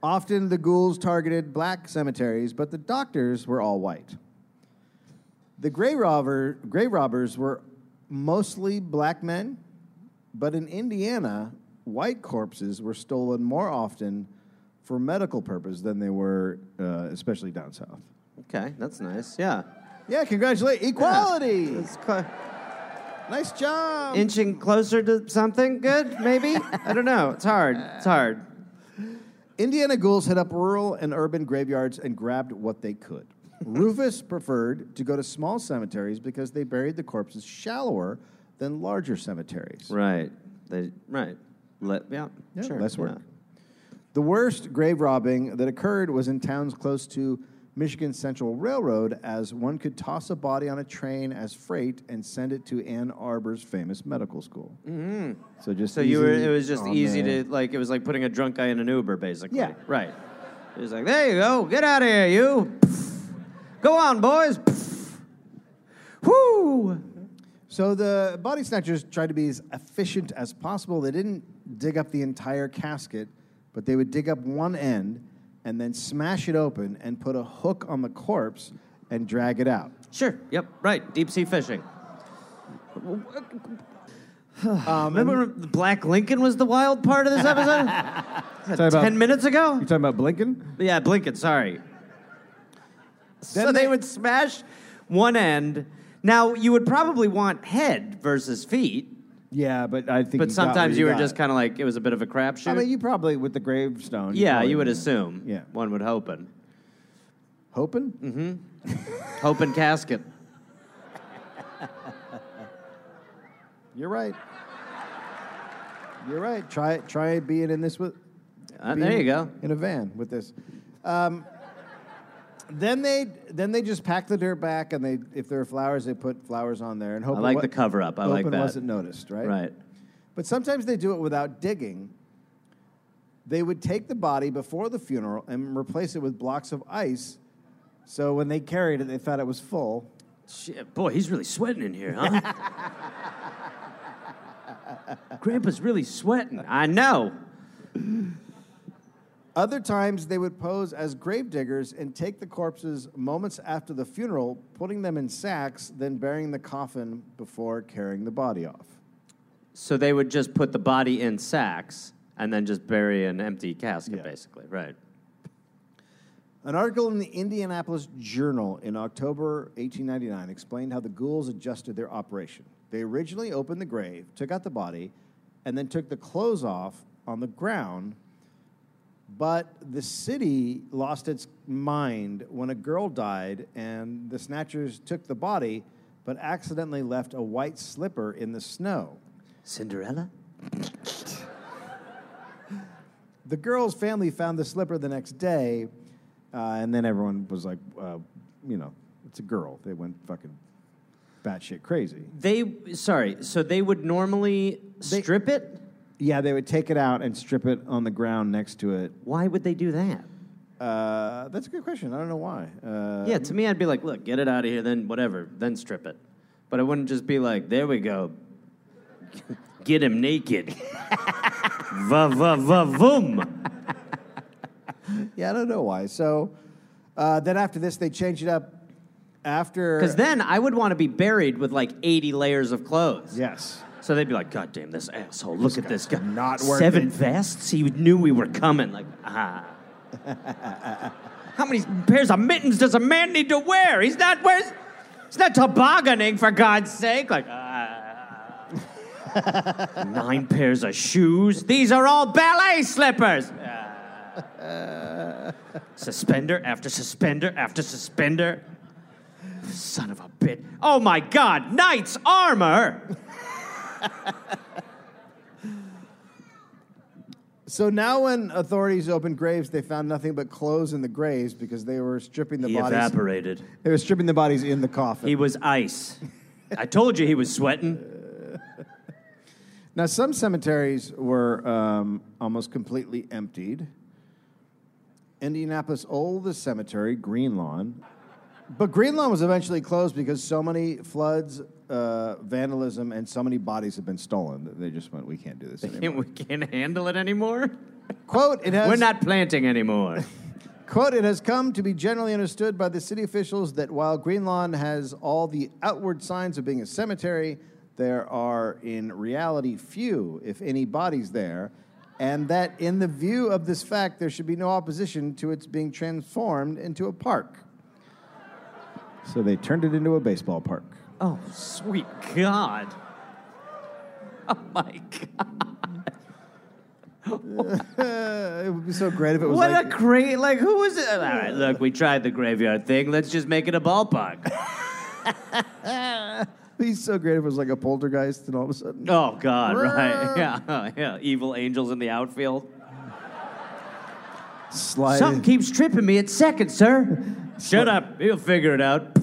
S4: Often the ghouls targeted black cemeteries, but the doctors were all white. The grave, robber, grave robbers were mostly black men, but in Indiana, white corpses were stolen more often for medical purpose than they were, uh, especially down south.
S2: Okay, that's nice. Yeah.
S4: Yeah, congratulate equality.
S2: It's cl-
S4: Nice job.
S2: inching closer to something good, maybe? I don't know. It's hard. It's hard.
S4: Indiana ghouls hit up rural and urban graveyards and grabbed what they could. [LAUGHS] Rufus preferred to go to small cemeteries because they buried the corpses shallower than larger cemeteries.
S2: Right. They, right. Let, yeah,
S4: Yeah,
S2: sure.
S4: less work.
S2: yeah.
S4: The worst grave robbing that occurred was in towns close to Michigan Central Railroad, as one could toss a body on a train as freight and send it to Ann Arbor's famous medical school. Mm-hmm. So just
S2: So you were, it was just easy to, like, it was like putting a drunk guy in an Uber, basically.
S4: Yeah.
S2: Right. It was like, there you go. Get out of here, you. Go on, boys. Whoo.
S4: So the body snatchers tried to be as efficient as possible. They didn't dig up the entire casket, but they would dig up one end and then smash it open and put a hook on the corpse and drag it out.
S2: Sure. Yep. Right. Deep sea fishing.
S4: Um,
S2: Remember when Black Lincoln was the wild part of this episode? [LAUGHS]
S4: Talking about-
S2: Ten minutes ago?
S4: You talking about Blinken?
S2: Yeah, Blinken, sorry. so they,
S4: they-
S2: would smash one end. Now, you would probably want head versus feet,
S4: Yeah, but I think.
S2: but
S4: you got what
S2: sometimes you, were
S4: got.
S2: just kind of like, it was a bit of a crapshoot.
S4: I mean, you probably with the gravestone.
S2: yeah,
S4: probably
S2: you would assume.
S4: Yeah.
S2: One would hoping.
S4: Hoping.
S2: Mm-hmm. Hoping casket. [LAUGHS]
S4: You're right. You're right. Try try being in this with
S2: Uh, there you go.
S4: In a van with this. Um, then they then they just pack the dirt back, and they if there are flowers, they put flowers on there and hope
S2: I
S4: it
S2: like
S4: wa-
S2: the cover up. I
S4: hope
S2: like
S4: it
S2: that.
S4: wasn't noticed, right?
S2: Right.
S4: But sometimes they do it without digging. They would take the body before the funeral and replace it with blocks of ice. So when they carried it, they thought it was full.
S2: Shit, boy, he's really sweating in here, huh? [LAUGHS] Grandpa's really sweating. I know.
S4: Other times, they would pose as gravediggers and take the corpses moments after the funeral, putting them in sacks, then burying the coffin before carrying the body off.
S2: So they would just put the body in sacks and then just bury an empty casket,
S4: Yeah.
S2: basically. Right.
S4: An article in the Indianapolis Journal in October 1899 explained how the ghouls adjusted their operation. They originally opened the grave, took out the body, and then took the clothes off on the ground. But the city lost its mind when a girl died, and the snatchers took the body, but accidentally left a white slipper in the snow.
S2: Cinderella?
S4: The girl's family found the slipper the next day, uh, and then everyone was like, uh, you know, it's a girl. They went fucking batshit crazy.
S2: They, sorry, so they would normally
S4: They-
S2: strip it?
S4: Yeah, they would take it out and strip it on the ground next to it.
S2: Why would they do that?
S4: Uh, that's a good question. I don't know why. Uh,
S2: Yeah, to me, I'd be like, look, get it out of here, then whatever, then strip it. But I wouldn't just be like, there we go. [LAUGHS] Get him naked. [LAUGHS] va va va voom.
S4: yeah, I don't know why. So uh, then after this, they changed it up. After
S2: Because then I would want to be buried with like 80 layers of clothes.
S4: yes,
S2: So they'd be like, God damn, this asshole, look at this guy.
S4: not worth
S2: Seven
S4: it."
S2: vests? He knew we were coming. Like, ah. [LAUGHS] How many pairs of mittens does a man need to wear? He's not wearing. He's not tobogganing for God's sake. Like, ah. [LAUGHS] nine pairs of shoes. These are all ballet slippers. Ah. suspender after suspender after suspender. Son of a bitch. Oh my God, knight's armor. [LAUGHS]
S4: So now, when authorities opened graves, they found nothing but clothes in the graves because they were stripping the
S2: He
S4: bodies.
S2: evaporated.
S4: They were stripping the bodies in the coffin.
S2: He was ice. I told you he was sweating.
S4: Now, some cemeteries were um, almost completely emptied. Indianapolis' oldest cemetery, Green Lawn. But Green Lawn was eventually closed because so many floods, uh, vandalism, and so many bodies have been stolen that they just went, we can't do this [LAUGHS] anymore.
S2: we can't handle it anymore.
S4: Quote, it has,
S2: We're not planting anymore. [LAUGHS]
S4: Quote, it has come to be generally understood by the city officials that while Green Lawn has all the outward signs of being a cemetery, there are in reality few, if any, bodies there, and that in the view of this fact, there should be no opposition to its being transformed into a park. So they turned it into a baseball park.
S2: Oh, sweet God. Oh my God. [LAUGHS]
S4: It would be so great if it was
S2: What
S4: like
S2: a great, like, who was it? All right, look, we tried the graveyard thing. Let's just make it a ballpark. [LAUGHS]
S4: it'd be so great if it was like a poltergeist and all of a sudden
S2: Oh, God, right. [LAUGHS] Yeah, yeah. Evil angels in the outfield.
S4: slide,
S2: Something keeps tripping me at second, sir. Shut up. He'll figure it out.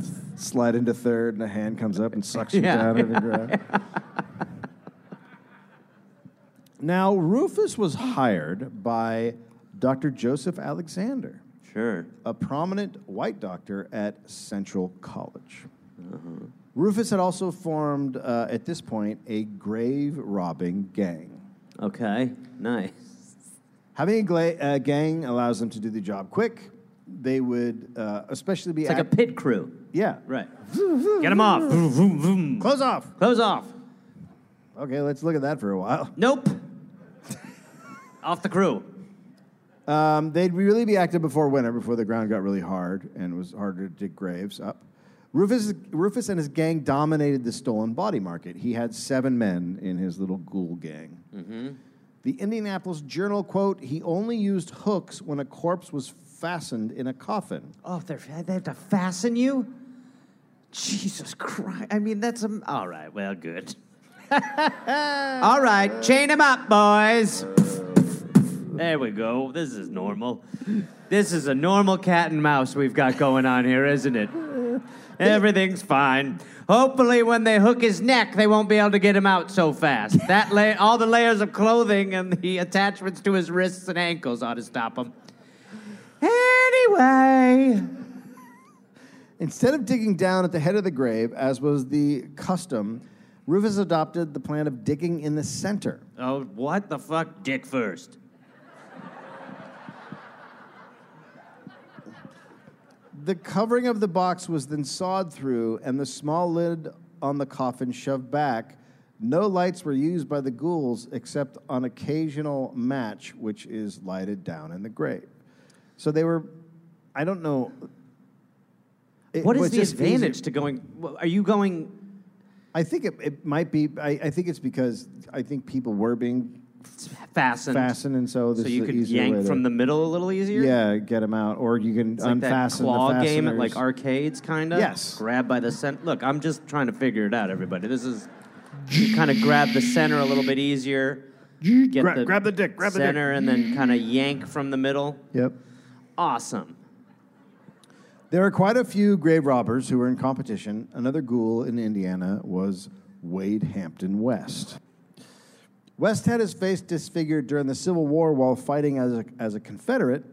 S4: Slide into third and a hand comes up and sucks you [LAUGHS]
S2: Yeah.
S4: down to the ground. [LAUGHS] now, Rufus was hired by Dr. Joseph Alexander,
S2: Sure.
S4: a prominent white doctor at Central College.
S2: Uh-huh.
S4: Rufus had also formed, uh, at this point, a grave robbing gang.
S2: Okay, nice.
S4: Having a gla- uh, gang allows them to do the job quick. They would uh, especially be
S2: It's like a pit crew.
S4: Yeah.
S2: Right. Get them off. Vroom, vroom, vroom.
S4: Close off.
S2: Close off.
S4: Okay, let's look at that for a while.
S2: Nope. off the crew.
S4: Um, they'd really be active before winter, before the ground got really hard and it was harder to dig graves up. Rufus, Rufus and his gang dominated the stolen body market. He had seven men in his little ghoul gang. The Indianapolis Journal quote: He only used hooks when a corpse was fastened in a coffin.
S2: Oh, they're, they have to fasten you? Jesus Christ. I mean, that's a. All right, well, good. [LAUGHS] All right, chain him up, boys. There we go. This is normal. This is a normal cat and mouse we've got going on here, isn't it? Everything's fine. Hopefully, when they hook his neck, they won't be able to get him out so fast. That la- all the layers of clothing and the attachments to his wrists and ankles ought to stop him. Anyway,
S4: Instead of digging down at the head of the grave, as was the custom, Rufus adopted the plan of digging in the center.
S2: oh, what the fuck? Dick first.
S4: The covering of the box was then sawed through and the small lid on the coffin shoved back. No lights were used by the ghouls except on occasional match, which is lighted down in the grave. So they were, I don't know. It
S2: What is the
S4: easier-
S2: advantage to going? Are you going?
S4: I think it, it might be, I, I think it's because I think people were being
S2: fastened.
S4: fastened, and so this
S2: so you could yank
S4: to-
S2: from the middle a little easier.
S4: Yeah, get them out, or you can
S2: It's like that
S4: unfasten
S2: claw
S4: the
S2: game at like arcades, kind of.
S4: Yes.
S2: Grab by the center. Look, I'm just trying to figure it out, everybody. This is you kind of grab the center a little bit easier. Get
S4: Gra- grab the dick, grab the dick.
S2: center, and then kind of yank from the middle.
S4: Yep.
S2: Awesome.
S4: There are quite a few grave robbers who are in competition. Another ghoul in Indiana was Wade Hampton West. West had his face disfigured during the Civil War while fighting as a, as a Confederate.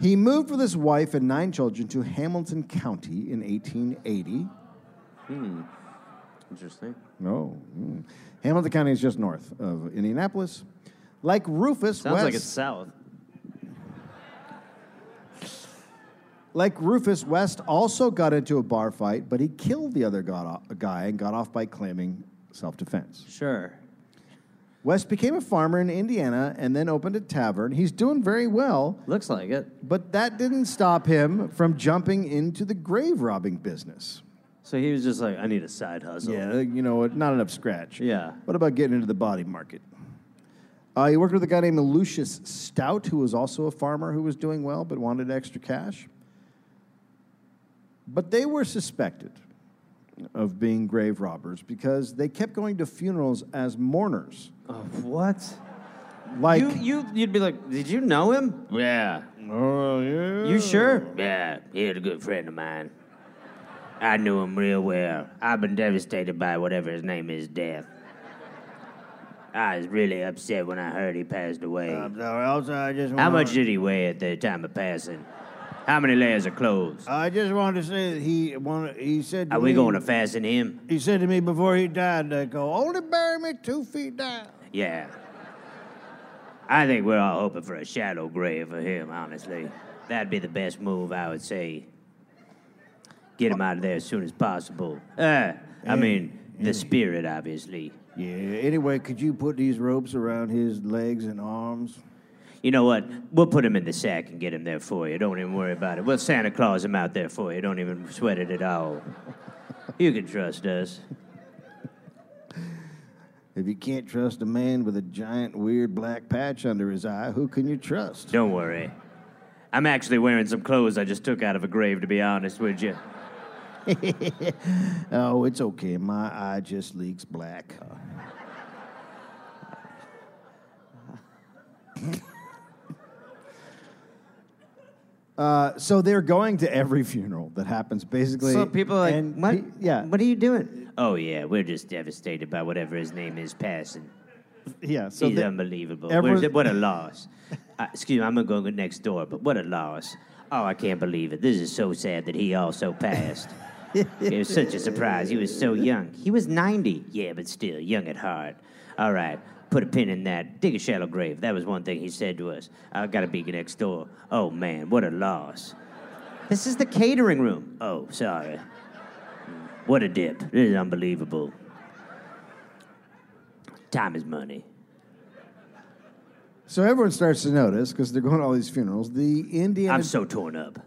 S4: He moved with his wife and nine children to Hamilton County in 1880. Hmm.
S2: Interesting.
S4: No. mm. Hamilton County is just north of Indianapolis. Like Rufus
S2: Sounds
S4: West,
S2: like it's south.
S4: Like Rufus, West also got into a bar fight, but he killed the other guy and got off by claiming self defense.
S2: Sure.
S4: West became a farmer in Indiana and then opened a tavern. He's doing very well,
S2: Looks like it.
S4: but that didn't stop him from jumping into the grave robbing business.
S2: So he was just like, I need a side hustle.
S4: Yeah, you know what? Not enough scratch.
S2: Yeah.
S4: What about getting into the body market? Uh, he worked with a guy named Lucius Stout, who was also a farmer who was doing well but wanted extra cash. But they were suspected of being grave robbers because they kept going to funerals as mourners.
S2: Oh, what?
S4: Like,
S2: you, you, you'd be like, did you know him? Yeah.
S4: oh, yeah.
S2: You sure? Yeah, he was a good friend of mine. I knew him real well. I've been devastated by whatever his name is, death. I was really upset when I heard he passed away.
S4: I'm sorry, also, I just
S2: How
S4: wanna-
S2: much did he weigh at the time of passing? How many layers of clothes?
S4: I just wanted to say that he wanted, he said to
S2: Are we
S4: me-
S2: going to fasten him?
S4: He said to me before he died, they go, only bury me two feet down.
S2: Yeah. I think we're all hoping for a shallow grave for him, honestly. That'd be the best move, I would say. Get him out of there as soon as possible. Uh, I mean, the spirit, obviously.
S4: Yeah. Anyway, could you put these ropes around his legs and arms?
S2: You know what? We'll put him in the sack and get him there for you. Don't even worry about it. We'll Santa Claus him out there for you. Don't even sweat it at all. You can trust us.
S4: If you can't trust a man with a giant, weird black patch under his eye, who can you trust?
S2: Don't worry. I'm actually wearing some clothes I just took out of a grave, to be honest with you. [LAUGHS]
S4: Oh, it's okay. My eye just leaks black. [LAUGHS] Uh, so they're going to every funeral that happens, basically.
S2: So people are like,
S4: and
S2: what?
S4: he- yeah,
S2: What are you doing? Oh, yeah, we're just devastated by whatever his name is passing.
S4: yeah. So
S2: He's
S4: they-
S2: unbelievable.
S4: everyone-
S2: what a loss. Uh, excuse me, I'm going to go next door, but what a loss. Oh, I can't believe it. This is so sad that he also passed. [LAUGHS] it was such a surprise. He was so young. He was 90. Yeah, but still, young at heart. All right, put a pin in that. Dig a shallow grave. That was one thing he said to us. I got to be next door. Oh, man, what a loss. This is the catering room. Oh, sorry. What a dip. This is unbelievable. Time is money.
S4: so everyone starts to notice because they're going to all these funerals. The Indiana,
S2: I'm so torn up.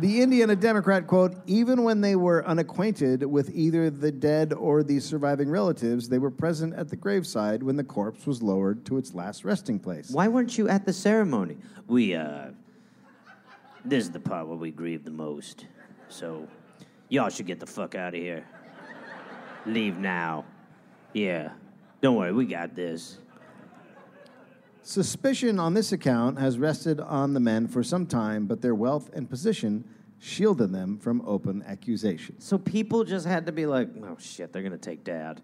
S4: The Indiana Democrat quote: Even when they were unacquainted with either the dead or the surviving relatives, they were present at the graveside when the corpse was lowered to its last resting place.
S2: Why weren't you at the ceremony? We, uh, this is the part where we grieve the most. So, y'all should get the fuck out of here. Leave now. Yeah. Don't worry, we got this.
S4: Suspicion on this account has rested on the men for some time, but their wealth and position shielded them from open accusation.
S2: So people just had to be like, oh shit, they're gonna take dad.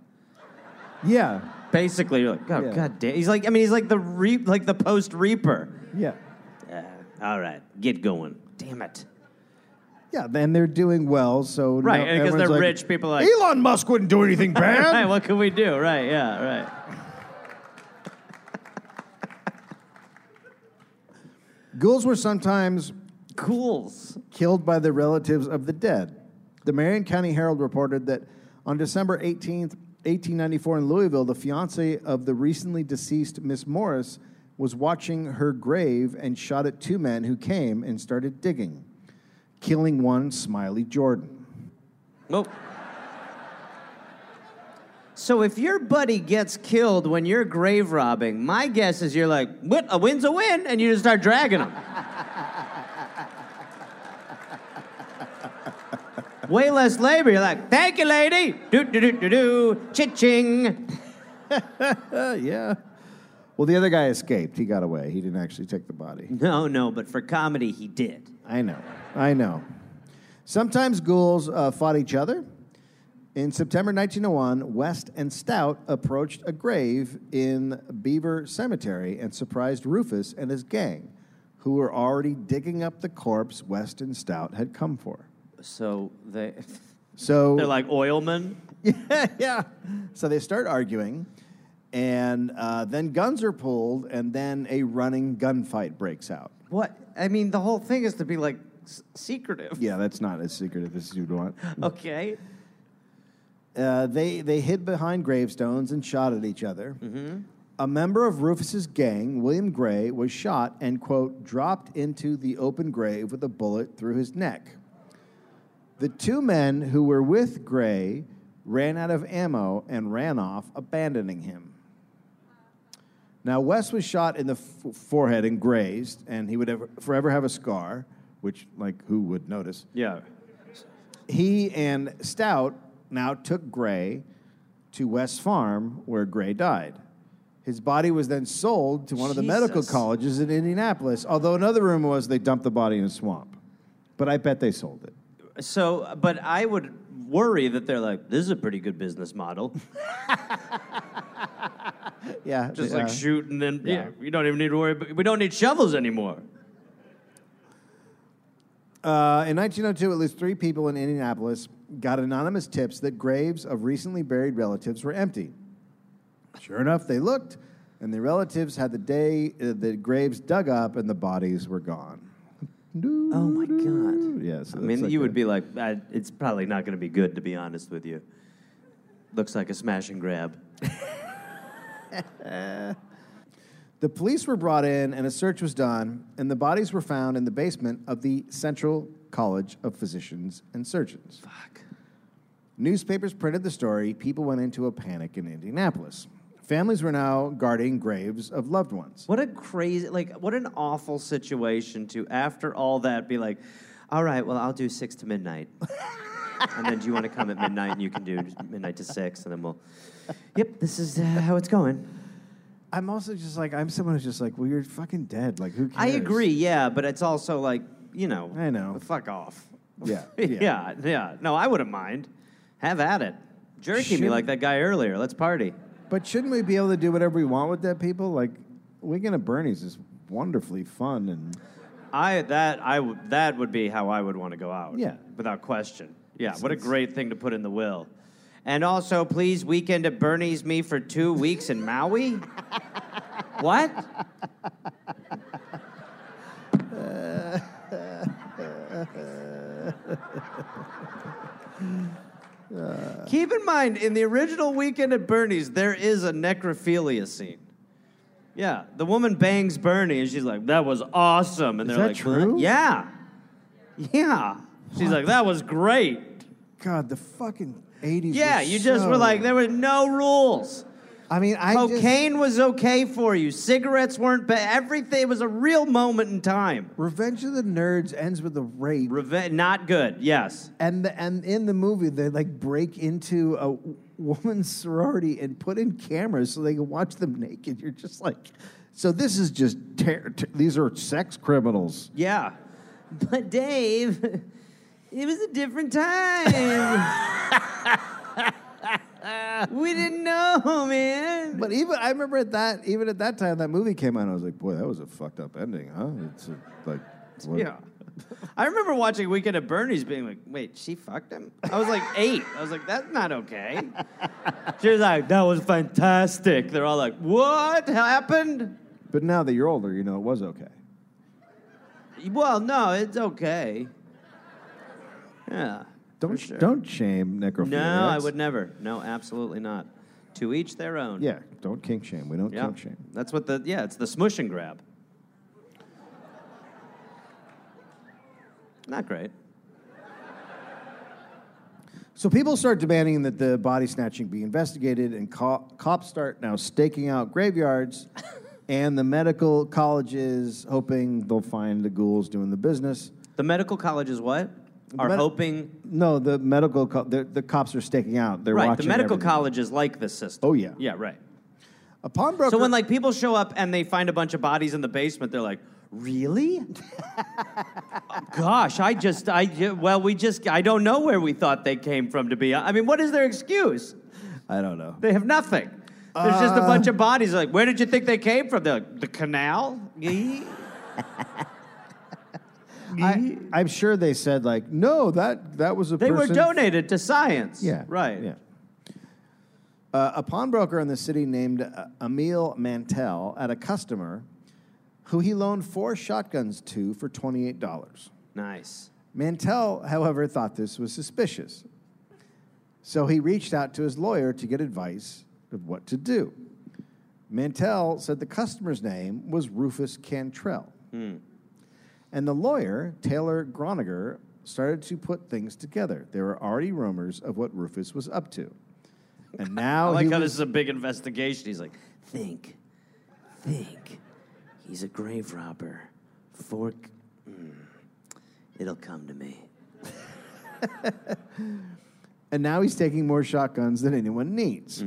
S4: Yeah,
S2: Basically, you're like, oh
S4: Yeah.
S2: god damn. He's like, I mean, he's like the re- like the post reaper.
S4: yeah.
S2: Uh, all right, get going. Damn it.
S4: Yeah, then they're doing well, so
S2: Right,
S4: no-
S2: because they're
S4: like,
S2: rich, people are like,
S4: Elon Musk wouldn't do anything [LAUGHS]
S2: right,
S4: bad.
S2: what can we do? Right, yeah, right.
S4: Ghouls were sometimes
S2: Cools.
S4: killed by the relatives of the dead. The Marion County Herald reported that on December 18th, 1894, in Louisville, the fiance of the recently deceased Miss Morris was watching her grave and shot at two men who came and started digging, killing one Smiley Jordan.
S2: Nope. So if your buddy gets killed when you're grave robbing, my guess is you're like, "What? A win's a win," and you just start dragging him. [LAUGHS] Way less labor. You're like, "Thank you, lady." Do do do do do. Ching. [LAUGHS]
S4: Yeah. Well, the other guy escaped. He got away. He didn't actually take the body.
S2: No, no, but for comedy, he did.
S4: I know. I know. Sometimes ghouls uh, fought each other. In September 1901, West and Stout approached a grave in Beaver Cemetery and surprised Rufus and his gang, who were already digging up the corpse West and Stout had come for.
S2: So they
S4: So [LAUGHS]
S2: they're like oilmen.
S4: yeah, [LAUGHS] yeah. So they start arguing, and uh, then guns are pulled, and then a running gunfight breaks out.
S2: What? I mean, the whole thing is to be like s- secretive.
S4: Yeah, that's not as secretive as you'd want. [LAUGHS]
S2: Okay.
S4: Uh, they they hid behind gravestones and shot at each other. A member of Rufus's gang, William Gray, was shot and quote dropped into the open grave with a bullet through his neck. The two men who were with Gray ran out of ammo and ran off, abandoning him. Now West was shot in the f- forehead and grazed, and he would ever, forever have a scar, which like who would notice?
S2: Yeah.
S4: he and Stout now took Gray to West Farm, where Gray died. His body was then sold to one of the medical
S2: Jesus.
S4: colleges in Indianapolis, although another rumor was they dumped the body in a swamp. But I bet they sold it.
S2: So, but I would worry that they're like, this is a pretty good business model. [LAUGHS]
S4: Yeah,
S2: Just like shoot and then, yeah.
S4: yeah.
S2: we don't even need to worry. But we don't need shovels anymore.
S4: Uh, in 1902, at least three people in Indianapolis got anonymous tips that graves of recently buried relatives were empty. Sure enough, they looked, and the relatives had the day uh, the graves dug up and the bodies were gone.
S2: Oh my God.
S4: Yes,
S2: I mean, you would be like, I, it's probably not going to be good, to be honest with you. Looks like a smash and grab. [LAUGHS]
S4: The police were brought in, and a search was done, and the bodies were found in the basement of the Central College of Physicians and Surgeons.
S2: Fuck.
S4: Newspapers printed the story. People went into a panic in Indianapolis. Families were now guarding graves of loved ones.
S2: What a crazy, like, what an awful situation to, after all that, be like, all right, well, I'll do six to midnight. [LAUGHS] and then do you want to come at midnight and you can do midnight to six and then we'll, yep, this is uh, how it's going.
S4: I'm also just like, I'm someone who's just like, well, you're fucking dead. Like, who cares?
S2: I agree, yeah, but it's also like, you know,
S4: I know.
S2: fuck off.
S4: Yeah, [LAUGHS]
S2: yeah,
S4: yeah.
S2: yeah, No, I wouldn't mind. Have at it. Jerky me like that guy earlier. Let's party.
S4: But shouldn't we be able to do whatever we want with dead people? Like, Weekend at Bernie's is wonderfully fun and
S2: I that I that would be how I would want to go out.
S4: Yeah.
S2: without question. Yeah, what a great thing to put in the will. And also, please, weekend at Bernie's me for two weeks in Maui. [LAUGHS] what? [LAUGHS] Keep in mind, in the original Weekend at Bernie's, there is a necrophilia scene. Yeah, the woman bangs Bernie, and she's like, "That was awesome." And
S4: Is
S2: they're like,
S4: true?
S2: "What?" Yeah, yeah. She's like, "That was great."
S4: God, the fucking 80s.
S2: Yeah, you just were like, there were no rules.
S4: I mean, I just-
S2: Cocaine was okay for you. Cigarettes weren't bad. Everything it was a real moment in time.
S4: Revenge of the Nerds ends with a rape.
S2: Reve- not good. Yes.
S4: and the, and in the movie they like break into a woman's sorority and put in cameras so they can watch them naked. You're just like, So this is just ter- ter- these are sex criminals.
S7: Yeah. But Dave, [LAUGHS] it was a different time. [LAUGHS] [LAUGHS] we didn't know, man.
S4: But even I remember at that even at that time that movie came out, I was like, boy, that was a fucked up ending, huh? It's uh, like, what-
S7: Yeah. I remember watching Weekend at Bernie's being like, wait, she fucked him? I was like eight. I was like, that's not okay. She was like, that was fantastic. They're all like, what happened?
S4: But now that you're older, you know it was okay.
S7: Well, no, it's okay. Yeah.
S4: Don't
S7: sure.
S4: don't shame necrophiliacs.
S7: No, I would never. No, absolutely not. To each their own.
S4: Yeah, don't kink shame. We don't
S7: Yeah.
S4: kink shame.
S7: That's what the, yeah, it's the smush and grab. Not great.
S4: So people start demanding that the body snatching be investigated, and co- cops start now staking out graveyards, [LAUGHS] and the medical colleges hoping they'll find the ghouls doing the business.
S7: The medical colleges what? Are
S4: med-
S7: hoping
S4: No, the medical co- the, the cops are staking out. They're
S7: right. The
S4: watching
S7: medical
S4: everything.
S7: colleges like this system.
S4: Oh, yeah.
S7: Yeah, right.
S4: A pawnbroker.
S7: So when like people show up and they find a bunch of bodies in the basement, they're like, "Really? [LAUGHS] Gosh, I just I ju- well, we just I don't know where we thought they came from to be. I mean, what is their excuse?
S4: I don't know.
S7: They have nothing. There's just a uh, bunch of bodies. Like, where did you think they came from? They're like, the canal. [LAUGHS] Yee."
S4: I, I'm sure they said like, no, that that was a.
S7: They were
S4: person
S7: donated to science.
S4: Yeah.
S7: Right.
S4: Yeah. Uh, a pawnbroker in the city named uh, Emil Mantel had a customer who he loaned four shotguns to for $28.
S7: Nice.
S4: Mantel, however, thought this was suspicious. So he reached out to his lawyer to get advice of what to do. Mantel said the customer's name was Rufus Cantrell. And the lawyer, Taylor Groninger, started to put things together. There were already rumors of what Rufus was up to. And [LAUGHS]
S7: I
S4: now
S7: like how
S4: was,
S7: this is a big investigation. He's like, think, think. He's a grave robber. Fork. Mm, it'll come to me. [LAUGHS]
S4: and now he's taking more shotguns than anyone needs.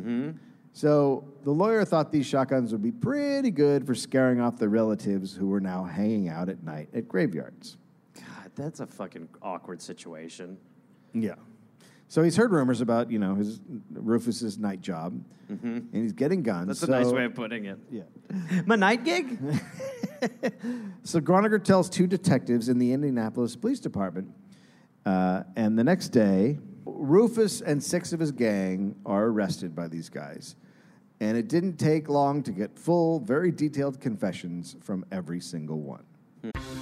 S4: So the lawyer thought these shotguns would be pretty good for scaring off the relatives who were now hanging out at night at graveyards.
S7: God, that's a fucking awkward situation.
S4: Yeah. So he's heard rumors about you know his Rufus's night job, and he's getting guns.
S7: That's a nice way of putting it.
S4: Yeah. [LAUGHS]
S7: My night gig? [LAUGHS]
S4: So Groninger tells two detectives in the Indianapolis Police Department, uh, and the next day, Rufus and six of his gang are arrested by these guys. And it didn't take long to get full, very detailed confessions from every single one.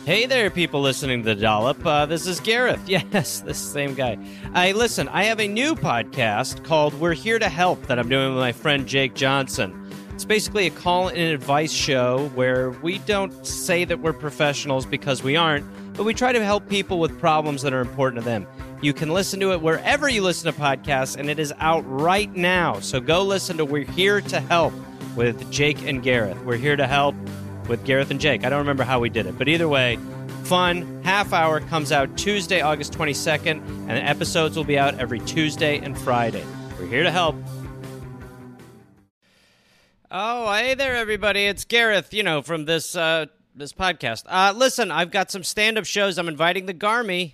S2: Hey there, people listening to the Dollop. Uh, this is Gareth. [LAUGHS] Yes, this same guy. I listen. I have a new podcast called "We're Here to Help" that I'm doing with my friend Jake Johnson. It's basically a call and advice show where we don't say that we're professionals because we aren't, but we try to help people with problems that are important to them. You can listen to it wherever you listen to podcasts, and it is out right now. So go listen to "We're Here to Help" with Jake and Gareth. We're here to help with Gareth and Jake. I don't remember how we did it, but either way, fun. Half hour comes out Tuesday, August 22nd, and the episodes will be out every Tuesday and Friday. We're here to help. Oh, hey there, everybody! It's Gareth. You know from this uh, this podcast. Uh, listen, I've got some stand up shows. I'm inviting the Garmy,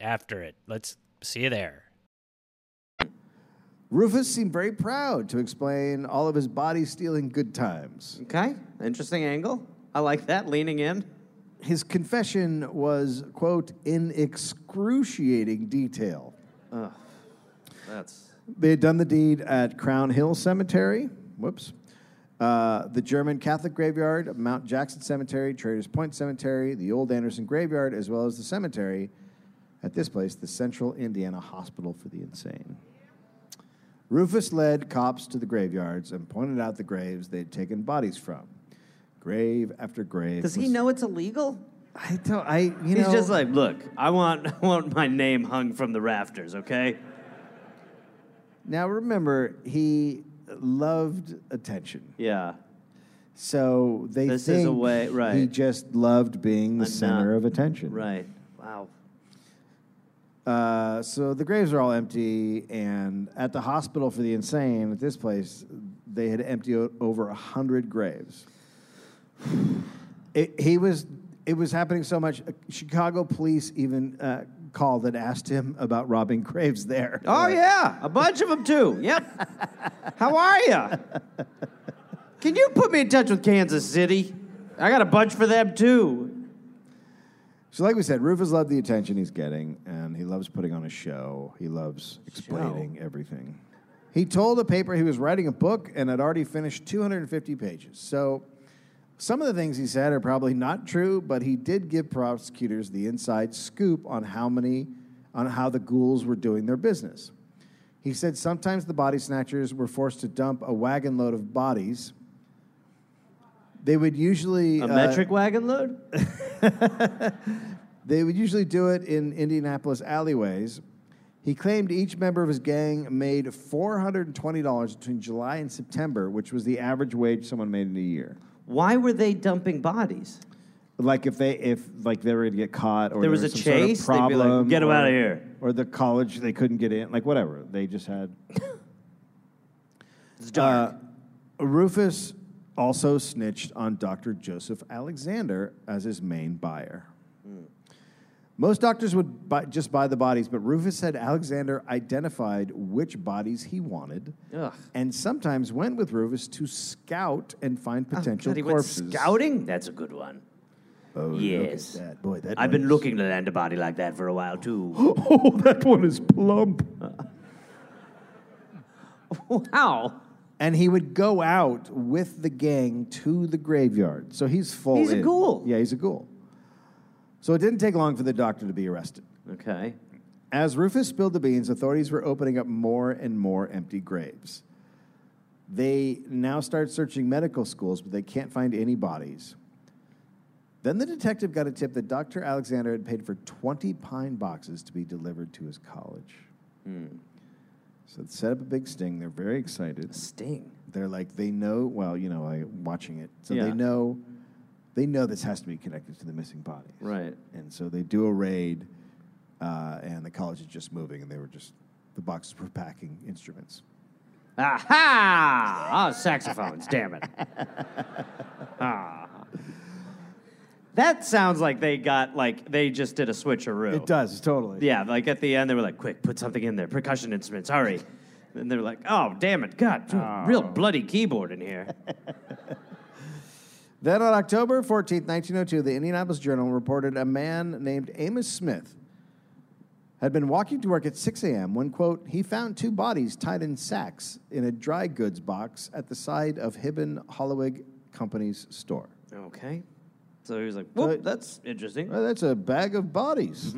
S2: after it. Let's see you there.
S4: Rufus seemed very proud to explain all of his body stealing good times.
S7: Okay, interesting angle. I like that, leaning in.
S4: his confession was, quote, in excruciating detail.
S2: Ugh, That's
S4: They had done the deed at Crown Hill Cemetery. Whoops. Uh, the German Catholic Graveyard, Mount Jackson Cemetery, Traders Point Cemetery, the Old Anderson Graveyard, as well as the cemetery at this place, the Central Indiana Hospital for the Insane. Rufus led cops to the graveyards and pointed out the graves they'd taken bodies from. Grave after grave.
S2: Does he
S4: was-
S2: know it's illegal?
S4: I don't. I. You
S2: He's
S4: know.
S2: just like, look, I want, [LAUGHS] I want my name hung from the rafters, okay?
S4: Now remember, he loved attention.
S2: Yeah.
S4: So they
S2: This is a
S4: think
S2: way- right.
S4: he just loved being the
S2: Enough.
S4: center of attention.
S2: Right. Wow.
S4: Uh, so the graves are all empty, and at the hospital for the insane, at this place, they had emptied o- over a hundred graves. It, he was. It was happening so much. uh, Chicago police even uh, called and asked him about robbing [LAUGHS] graves there.
S2: Oh, yeah. A bunch of them, too. Yep. How are you? Can you put me in touch with Kansas City? I got a bunch for them, too.
S4: So, like we said, Rufus loved the attention he's getting, and he loves putting on a show. He loves explaining everything. He told a paper he was writing a book and had already finished 250 pages. So, some of the things he said are probably not true, but he did give prosecutors the inside scoop on how many, on how the ghouls were doing their business. He said sometimes the body snatchers were forced to dump a wagon load of bodies. They would usually
S2: A
S4: uh,
S2: metric wagon load? [LAUGHS]
S4: They would usually do it in Indianapolis alleyways. He claimed each member of his gang made $420 between July and September, which was the average wage someone made in a year.
S2: Why were they dumping bodies?
S4: Like if they if like they were going to get caught or
S2: There was a
S4: some sort of
S2: chase, they'd be like,
S4: problem,
S2: "Get 'em
S4: or-
S2: outta here."
S4: or the college they couldn't get in, like whatever. They just had
S2: It's dark.
S4: Uh, Rufus also snitched on Dr. Joseph Alexander as his main buyer. Most doctors would buy, just buy the bodies, but Rufus said Alexander identified which bodies he wanted
S2: Ugh.
S4: and sometimes went with Rufus to scout and find oh, potential
S2: God, he went scouting? That's a good one.
S4: Oh,
S2: Yes.
S4: that. Boy, that
S2: I've been looking to land a body like that for a while, too. [GASPS]
S4: Oh, that one is plump. [LAUGHS]
S2: wow.
S4: And he would go out with the gang to the graveyard. So he's full.
S2: He's a ghoul.
S4: Yeah, he's a ghoul. So it didn't take long for the doctor to be arrested.
S2: Okay.
S4: As Rufus spilled the beans, authorities were opening up more and more empty graves. They now start searching medical schools, but they can't find any bodies. Then the detective got a tip that Dr. Alexander had paid for 20 pine boxes to be delivered to his college. Hmm. So they set up a big sting. They're very excited.
S2: Sting.
S4: They're like, they know, well, you know, I, watching it. So
S2: Yeah.
S4: they know, they know this has to be connected to the missing bodies.
S2: Right.
S4: And so they do a raid, uh, and the college is just moving, and they were just, the boxes were packing instruments.
S2: Aha! Oh, saxophones, damn it. [LAUGHS] Ah. That sounds like they got, like, they just did a switcheroo.
S4: It does, totally.
S2: Yeah, like at the end, they were like, quick, put something in there. Percussion instruments, hurry. And they were like, oh, damn it, God, oh. real bloody keyboard in here. [LAUGHS]
S4: Then on October 14th, 1902, the Indianapolis Journal reported a man named Amos Smith had been walking to work at 6 a.m. when, quote, he found two bodies tied in sacks in a dry goods box at the side of Hibben Hollweg Company's store.
S2: Okay. So he was like, whoop,
S4: it-
S2: that's interesting.
S4: Well, that's a bag of bodies.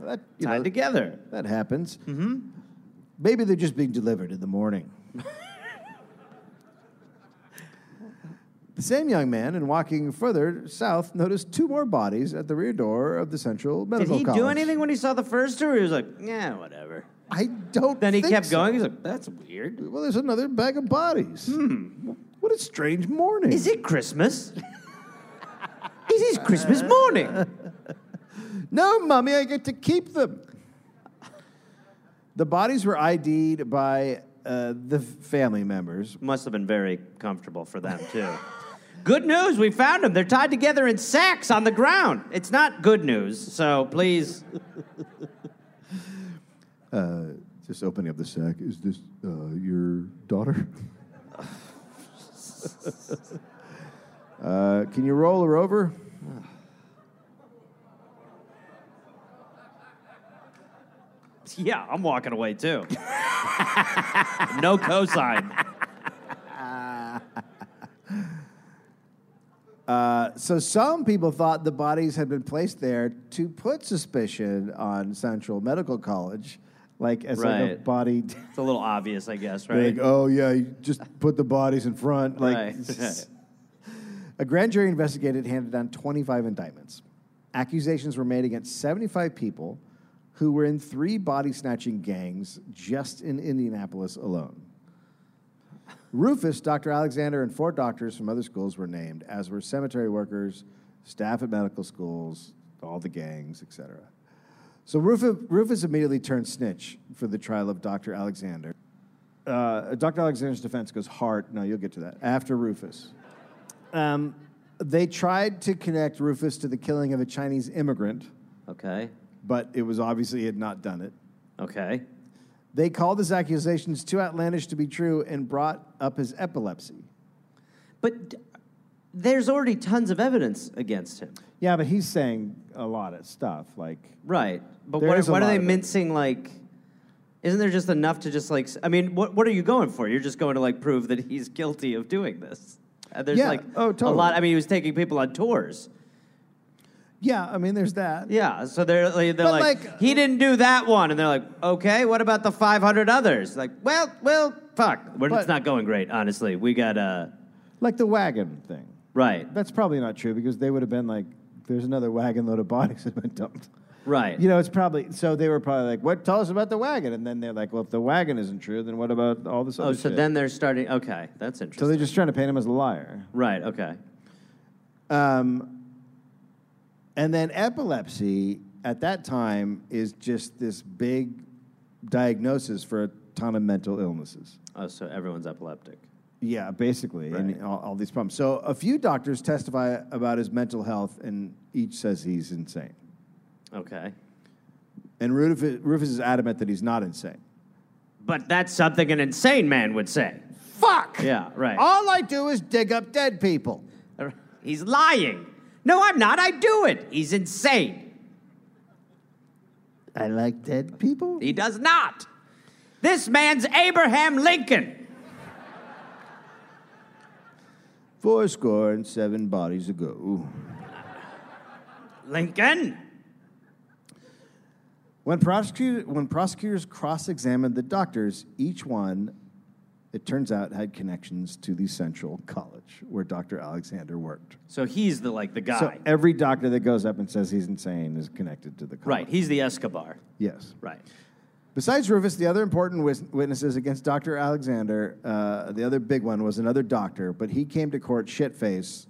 S4: That, you
S2: Tied
S4: know,
S2: together.
S4: that happens. Mm-hmm. Maybe they're just being delivered in the morning. [LAUGHS] the same young man, in walking further south, noticed two more bodies at the rear door of the Central medical.
S2: Did
S4: Medical
S2: he
S4: College.
S2: do anything when he saw the first two? Or he was like, yeah, whatever.
S4: I don't.
S2: Then he
S4: think
S2: kept
S4: so.
S2: going. He's like, that's weird.
S4: Well, there's another bag of bodies. Hmm. What a strange morning.
S2: Is it Christmas? [LAUGHS] it is Christmas morning. [LAUGHS]
S4: No, mummy, I get to keep them. The bodies were ID'd by uh, the family members.
S2: Must have been very comfortable for them, too. Good news, we found them. They're tied together in sacks on the ground. It's not good news, so please.
S4: Uh, just opening up the sack. Is this uh, your daughter? [LAUGHS] uh, can you roll her over? [LAUGHS]
S2: Yeah, I'm walking away too. [LAUGHS] no cosign. [LAUGHS]
S4: Uh, so some people thought the bodies had been placed there to put suspicion on Central Medical College, like as like a
S2: Right.
S4: body.
S2: It's a little obvious, I guess, right?
S4: Like, oh yeah, you just put the bodies in front. Like,
S2: Right.
S4: a grand jury investigated, handed down 25 indictments. Accusations were made against 75 people who were in three body snatching gangs just in Indianapolis alone. Rufus, Dr. Alexander, and four doctors from other schools were named, as were cemetery workers, staff at medical schools, all the gangs, etc. So Rufus, Rufus immediately turned snitch for the trial of Dr. Alexander. Uh, Dr. Alexander's defense goes hard. No, you'll get to that after Rufus. Um, they tried to connect Rufus to the killing of a Chinese immigrant,
S2: Okay.
S4: But it was obviously he had not done it.
S2: Okay.
S4: They called his accusations too outlandish to be true and brought up his epilepsy.
S2: But d- there's already tons of evidence against him.
S4: Yeah, but he's saying a lot of stuff. Like,
S2: Right. But
S4: There
S2: what,
S4: is a
S2: what are
S4: lot
S2: they
S4: of it.
S2: mincing like isn't there just enough to just like s- I mean, what what are you going for? You're just going to like prove that he's guilty of doing this. Uh, there's
S4: Yeah.
S2: like
S4: Oh,
S2: a
S4: totally.
S2: lot I mean, he was taking people on tours.
S4: Yeah, I mean, there's that.
S2: Yeah, so they're like, they're
S4: But,
S2: like,
S4: like-
S2: he didn't do that one, and they're like, okay, what about the 500 others? Like, well, well, fuck, We're,
S4: But-
S2: it's not going great, honestly. We got uh,
S4: Like the wagon thing.
S2: right,
S4: That's probably not true because they would have been like, there's another wagon load of bodies that have been dumped.
S2: right.
S4: You know, it's probably so they were probably like, "What? Tell us about the wagon." And then they're like, "Well, if the wagon isn't true, then what about all this?" Other oh,
S2: so
S4: shit?"
S2: then they're starting. Okay, that's interesting.
S4: so they're just trying to paint him as a liar.
S2: right. Okay.
S4: Um, and then epilepsy at that time is just this big diagnosis for a ton of mental illnesses.
S2: Oh, so everyone's epileptic.
S4: Yeah, basically,
S2: Right.
S4: and all, all these problems. So a few doctors testify about his mental health, and each says he's insane.
S2: Okay.
S4: And Rufus, Rufus is adamant that he's not insane.
S2: But that's something an insane man would say.
S4: Fuck.
S2: Yeah, right.
S4: All I do is dig up dead people. [LAUGHS]
S2: He's lying. No, I'm not. I do it. He's insane.
S4: I like dead people.
S2: He does not. This man's Abraham Lincoln.
S4: Four score and seven bodies ago.
S2: Lincoln?
S4: When, prosecutor, when prosecutors cross examined the doctors, each one, it turns out, had connections to the Central College where Dr. Alexander worked.
S2: So he's the like the guy.
S4: So every doctor that goes up and says he's insane is connected to the college.
S2: right. He's the Escobar.
S4: Yes.
S2: Right.
S4: Besides Rufus, the other important wis- witnesses against Dr. Alexander, uh, the other big one was another doctor, but he came to court shit faced.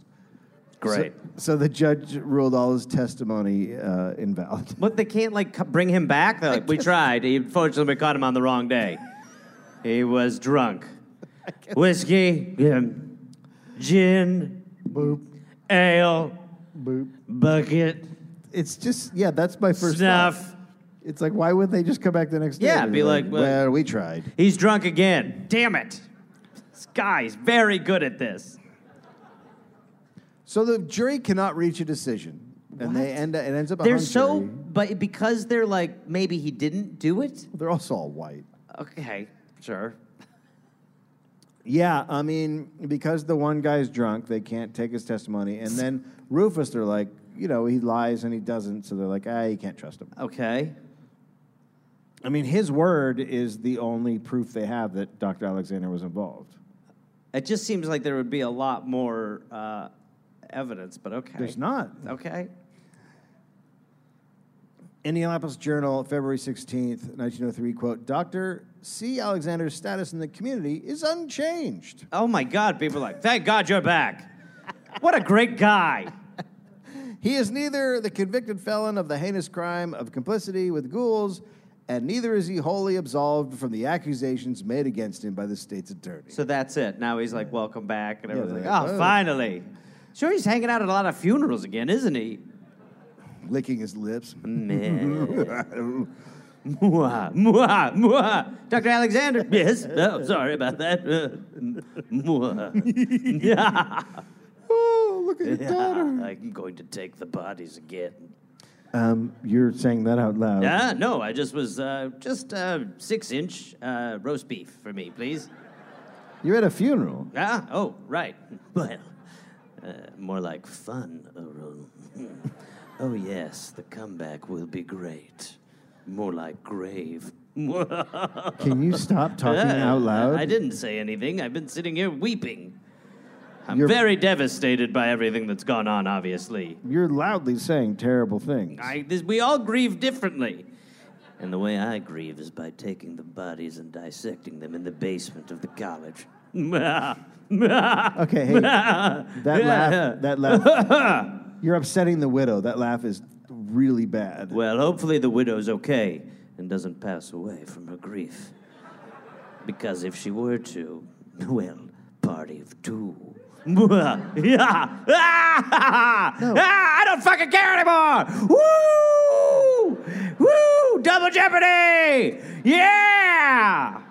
S2: Great.
S4: So, so the judge ruled all his testimony uh, invalid.
S2: But they can't like bring him back. They're like, we tried. He, unfortunately, we caught him on the wrong day. He was drunk. [LAUGHS] Whiskey, yeah, gin,
S4: Boop,
S2: ale,
S4: boop.
S2: bucket,
S4: It's just, yeah, that's my first
S2: snuff.
S4: thought. It's like, why would they just come back the next day?
S2: Yeah,
S4: and
S2: be like, well-
S4: well, we tried.
S2: He's drunk again. Damn it. This guy's very good at this.
S4: So the jury cannot reach a decision, and they end. It ends up. A
S2: They're
S4: hung
S2: so,
S4: jury.
S2: but because they're like, maybe he didn't do it.
S4: They're also all white.
S2: Okay, sure.
S4: Yeah, I mean, because the one guy's drunk, they can't take his testimony, and then Rufus, they're like, you know, he lies and he doesn't, so they're like, ah, you can't trust him.
S2: Okay.
S4: I mean, his word is the only proof they have that Dr. Alexander was involved.
S2: It just seems like there would be a lot more uh, evidence, but okay.
S4: There's not.
S2: Okay.
S4: Indianapolis Journal, February 16th, 1903, quote, Dr. C. Alexander's status in the community is unchanged.
S2: Oh my God, people are like, thank God you're back. What a great guy.
S4: He is neither the convicted felon of the heinous crime of complicity with ghouls, and neither is he wholly absolved from the accusations made against him by the state's attorney.
S2: So that's it. Now he's like, welcome back. And everyone's like, oh,
S4: "Oh."
S2: finally. Sure, he's hanging out at a lot of funerals again, isn't he?
S4: Licking his lips.
S2: Man. [LAUGHS] Mwah, mwah, mwah. Dr. Alexander? Yes. Oh, sorry about that. Mwah. Yeah. [LAUGHS]
S4: oh, look at your daughter.
S2: I'm going to take the bodies again.
S4: Um, you're saying that out loud.
S2: Yeah, no, I just was uh, just uh, six inch uh, roast beef for me, please.
S4: You're at a funeral.
S2: Ah, oh, right. Well, uh, more like fun. Oh, [LAUGHS] oh, yes, the comeback will be great. More like grave.
S4: Can you stop [LAUGHS] talking out loud?
S2: I didn't say anything. I've been sitting here weeping. I'm
S4: You're-
S2: very devastated by everything that's gone on, obviously.
S4: You're loudly saying terrible things.
S2: I, this, we all grieve differently. And the way I grieve is by taking the bodies and dissecting them in the basement of the college.
S4: Okay, hey, [LAUGHS] that laugh, that laugh. [LAUGHS] You're upsetting the widow. That laugh is really bad.
S2: Well, hopefully the widow's okay and doesn't pass away from her grief. Because if she were to, [LAUGHS] well, party of two. [LAUGHS] yeah. Ah! Ah, I don't fucking care anymore. Woo! Woo! Double Jeopardy! Yeah!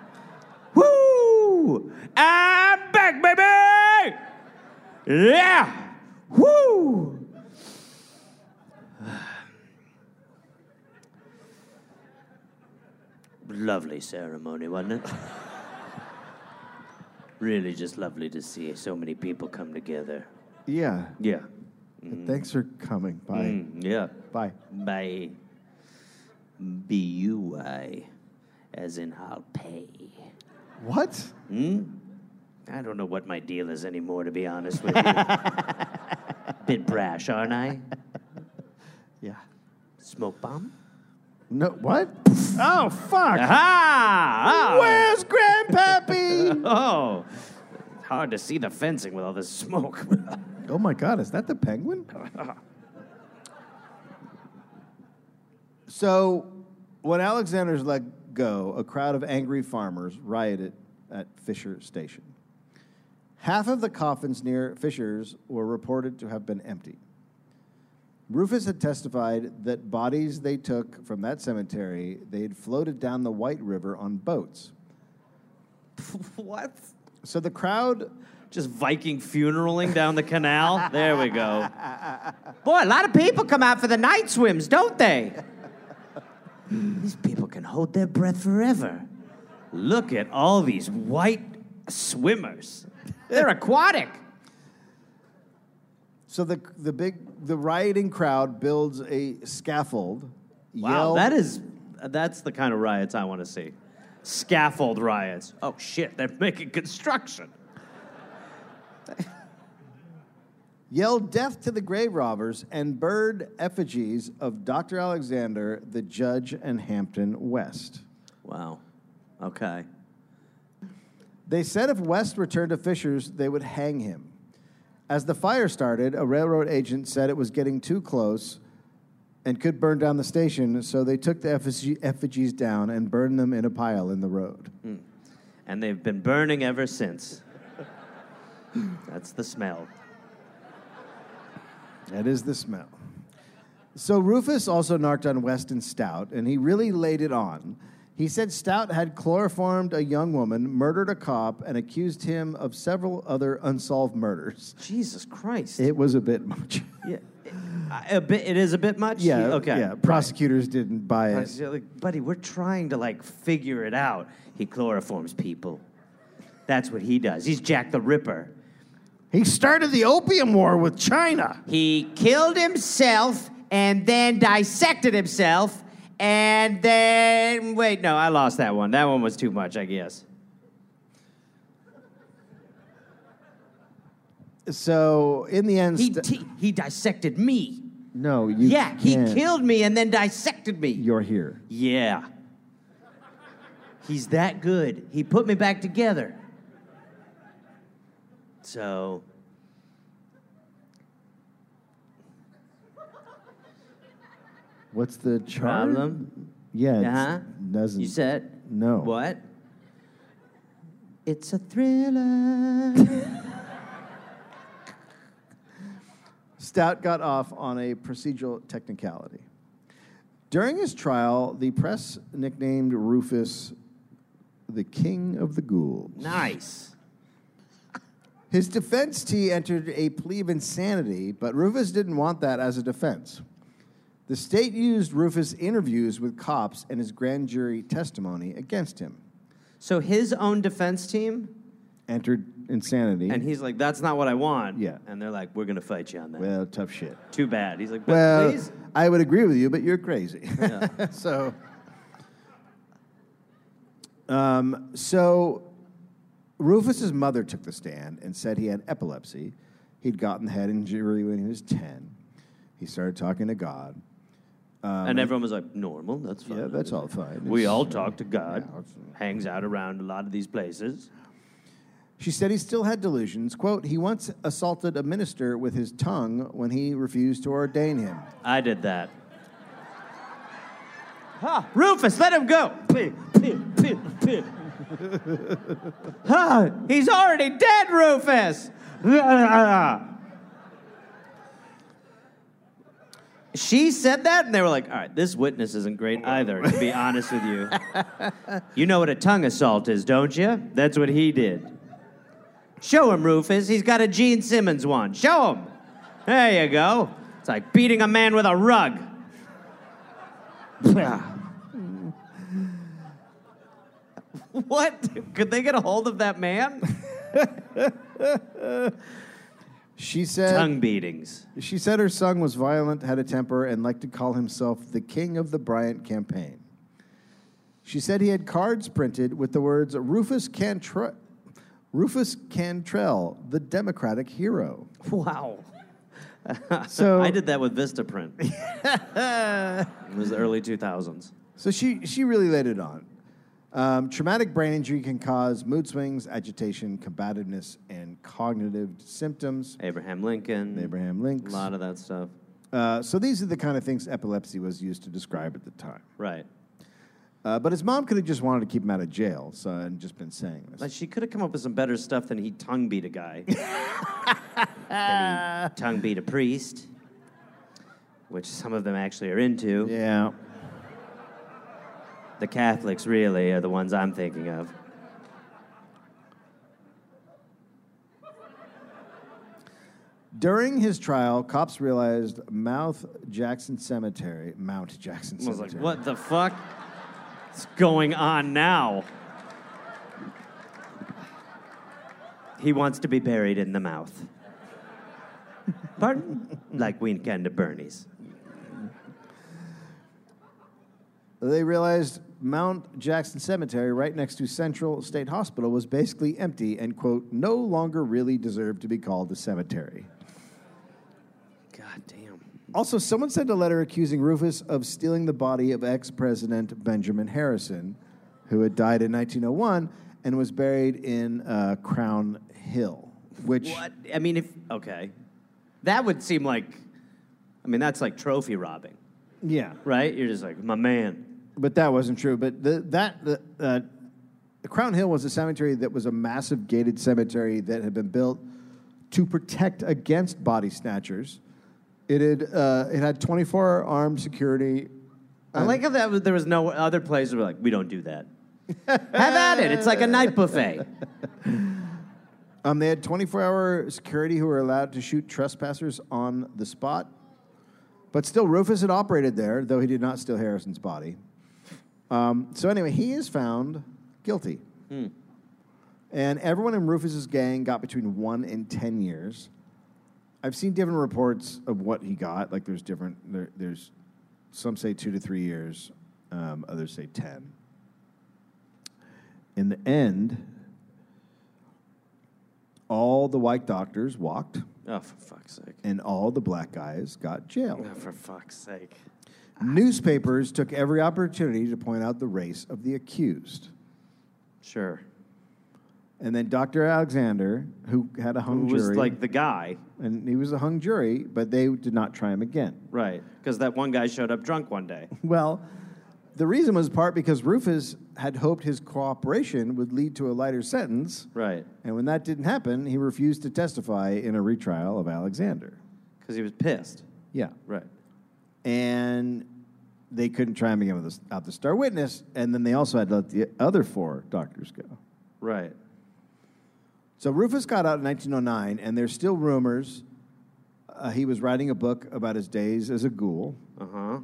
S2: Woo! I'm back, baby! Yeah! Woo! Lovely ceremony, wasn't it? really just lovely to see so many people come together.
S4: Yeah.
S2: Yeah.
S4: Thanks for coming. Bye.
S2: Mm, yeah.
S4: Bye.
S2: Bye. B U I, as in I'll pay.
S4: What?
S2: Hmm? I don't know what my deal is anymore, to be honest with you. [LAUGHS] Bit brash, aren't I?
S4: Yeah.
S2: Smoke bomb?
S4: No. What? oh fuck!
S2: Aha! Ah.
S4: Where's Grandpappy? [LAUGHS]
S2: Oh, it's hard to see the fencing with all this smoke. [LAUGHS]
S4: oh my God! Is that the penguin? so, when Alexander's let go, a crowd of angry farmers rioted at Fisher Station. Half of the coffins near Fisher's were reported to have been empty. Rufus had testified that bodies they took from that cemetery they had floated down the White River on boats. [LAUGHS]
S2: what?
S4: So the crowd
S2: Just Viking funeraling down the canal? [LAUGHS] There we go. Boy, a lot of people come out for the night swims, don't they? These people can hold their breath forever. Look at all these white swimmers. They're [LAUGHS] aquatic.
S4: So the the big the rioting crowd builds a scaffold.
S2: Wow,
S4: yell-
S2: that is that's the kind of riots I want to see. Scaffold riots. Oh shit, they're making construction. [LAUGHS]
S4: yell death to the grave robbers and bird effigies of Dr. Alexander, the judge, and Hampton West.
S2: Wow. Okay.
S4: They said if West returned to Fisher's, they would hang him. As the fire started, a railroad agent said it was getting too close and could burn down the station, so they took the effigy- effigies down and burned them in a pile in the road. Hmm.
S2: And they've been burning ever since. [LAUGHS] That's the smell.
S4: That is the smell. So Rufus also narked on Weston Stout, and he really laid it on. He said Stout had chloroformed a young woman, murdered a cop, and accused him of several other unsolved murders.
S2: Jesus Christ.
S4: It was a bit much.
S2: yeah. A bit, it is a bit much?
S4: yeah,
S2: Okay.
S4: Yeah, prosecutors didn't buy it.
S2: like, buddy, we're trying to like figure it out. He chloroforms people. That's what he does. He's Jack the Ripper.
S4: He started the opium war with China.
S2: He killed himself and then dissected himself and then wait, no, I lost that one. That one was too much, I guess.
S4: So in the end,
S2: He
S4: St-
S2: he, he dissected me.
S4: no, you
S2: yeah, he
S4: can't.
S2: killed me and then dissected me.
S4: You're here.
S2: Yeah. He's that good. He put me back together. So,
S4: What's the charge?
S2: problem?
S4: Yeah,
S2: Uh-huh.
S4: doesn't.
S2: You said?
S4: no.
S2: What? It's a thriller. [LAUGHS]
S4: Stout got off on a procedural technicality. During his trial, the press nicknamed Rufus the King of the Ghouls.
S2: nice.
S4: His defense team entered a plea of insanity, but Rufus didn't want that as a defense. The state used Rufus' interviews with cops and his grand jury testimony against him.
S2: So his own defense team,
S4: Entered insanity.
S2: and he's like, "That's not what I want."
S4: Yeah.
S2: And they're like, "We're gonna fight you on that."
S4: well, tough shit.
S2: Too bad. He's like, "But
S4: Well,
S2: please."
S4: I would agree with you, but you're crazy. [LAUGHS] [LAUGHS] so, um, so Rufus's mother took the stand and said he had epilepsy. He'd gotten head injury when he was ten. He started talking to God.
S2: Um, and everyone was like, "Normal. That's fine."
S4: Yeah, that's all fine.
S2: We
S4: It's-
S2: all talk to God.
S4: Yeah, it's-
S2: hangs out around a lot of these places.
S4: She said he still had delusions. Quote, he once assaulted a minister with his tongue when he refused to ordain him.
S2: I did that. Ha! Rufus, let him go. Ha! He's already dead, Rufus. [LAUGHS] She said that, and they were like, "All right, this witness isn't great either." To be honest with you, [LAUGHS] you know what a tongue assault is, don't you? That's what he did. Show him, Rufus. He's got a Gene Simmons one. Show him. There you go. It's like beating a man with a rug. what? Could they get a hold of that man? [LAUGHS]
S4: She said
S2: Tongue beatings.
S4: she said her son was violent, had a temper, and liked to call himself the king of the Bryant campaign. She said he had cards printed with the words Rufus Cantrell, Rufus Cantrell, the Democratic hero.
S2: Wow. [LAUGHS]
S4: So
S2: I did that with Vistaprint. [LAUGHS] it was the early 2000s.
S4: So she, she really laid it on. Um, traumatic brain injury can cause mood swings, agitation, combativeness, and cognitive symptoms.
S2: Abraham Lincoln.
S4: Abraham
S2: Lincoln.
S4: A
S2: lot of that stuff.
S4: Uh, so these are the kind of things epilepsy was used to describe at the time.
S2: Right.
S4: Uh, but his mom could have just wanted to keep him out of jail, so and just been saying this.
S2: Like she could have come up with some better stuff than he tongue beat a guy. [LAUGHS] he tongue beat a priest, which some of them actually are into.
S4: yeah.
S2: The Catholics really are the ones I'm thinking of.
S4: During his trial, cops realized Mount Jackson Cemetery, Mount Jackson
S2: I was
S4: Cemetery.
S2: like, what the fuck is going on now? He wants to be buried in the mouth. Pardon? like Weekend at Bernie's.
S4: They realized Mount Jackson Cemetery, right next to Central State Hospital, was basically empty and, quote, no longer really deserved to be called a cemetery.
S2: God damn.
S4: Also, someone sent a letter accusing Rufus of stealing the body of ex President Benjamin Harrison, who had died in 1901 and was buried in uh, Crown Hill, which.
S2: What? I mean, if okay, that would seem like, I mean, that's like trophy robbing,
S4: Yeah,
S2: right? You're just like, my man.
S4: But that wasn't true. But the, that the, uh, Crown Hill was a cemetery that was a massive gated cemetery that had been built to protect against body snatchers. It had uh, it had 24 armed security.
S2: I like how that was, there was no other place where like, we don't do that. [LAUGHS] Have at it. It's like a night buffet. [LAUGHS]
S4: Um, they had 24 hour security who were allowed to shoot trespassers on the spot. But still, Rufus had operated there, though he did not steal Harrison's body. Um, so, anyway, he is found guilty. And everyone in Rufus's gang got between one and 10 years. I've seen different reports of what he got. Like, there's different, there, there's some say two to three years, um, others say 10. In the end, all the white doctors walked,
S2: Oh, for fuck's sake.
S4: and all the black guys got jail.
S2: Oh, for fuck's sake.
S4: Newspapers took every opportunity to point out the race of the accused.
S2: Sure.
S4: And then Dr. Alexander, who had a hung jury.
S2: Who was
S4: jury,
S2: like the guy,
S4: and he was a hung jury, but they did not try him again.
S2: right? Because that one guy showed up drunk one day. [LAUGHS]
S4: Well, the reason was part because Rufus had hoped his cooperation would lead to a lighter sentence,
S2: Right.
S4: and when that didn't happen, he refused to testify in a retrial of Alexander.
S2: Because he was pissed.
S4: Yeah.
S2: Right.
S4: And they couldn't try him again without the star witness, and then they also had to let the other four doctors go.
S2: Right.
S4: So Rufus got out in 1909, and there's still rumors uh, he was writing a book about his days as a ghoul.
S2: Uh huh.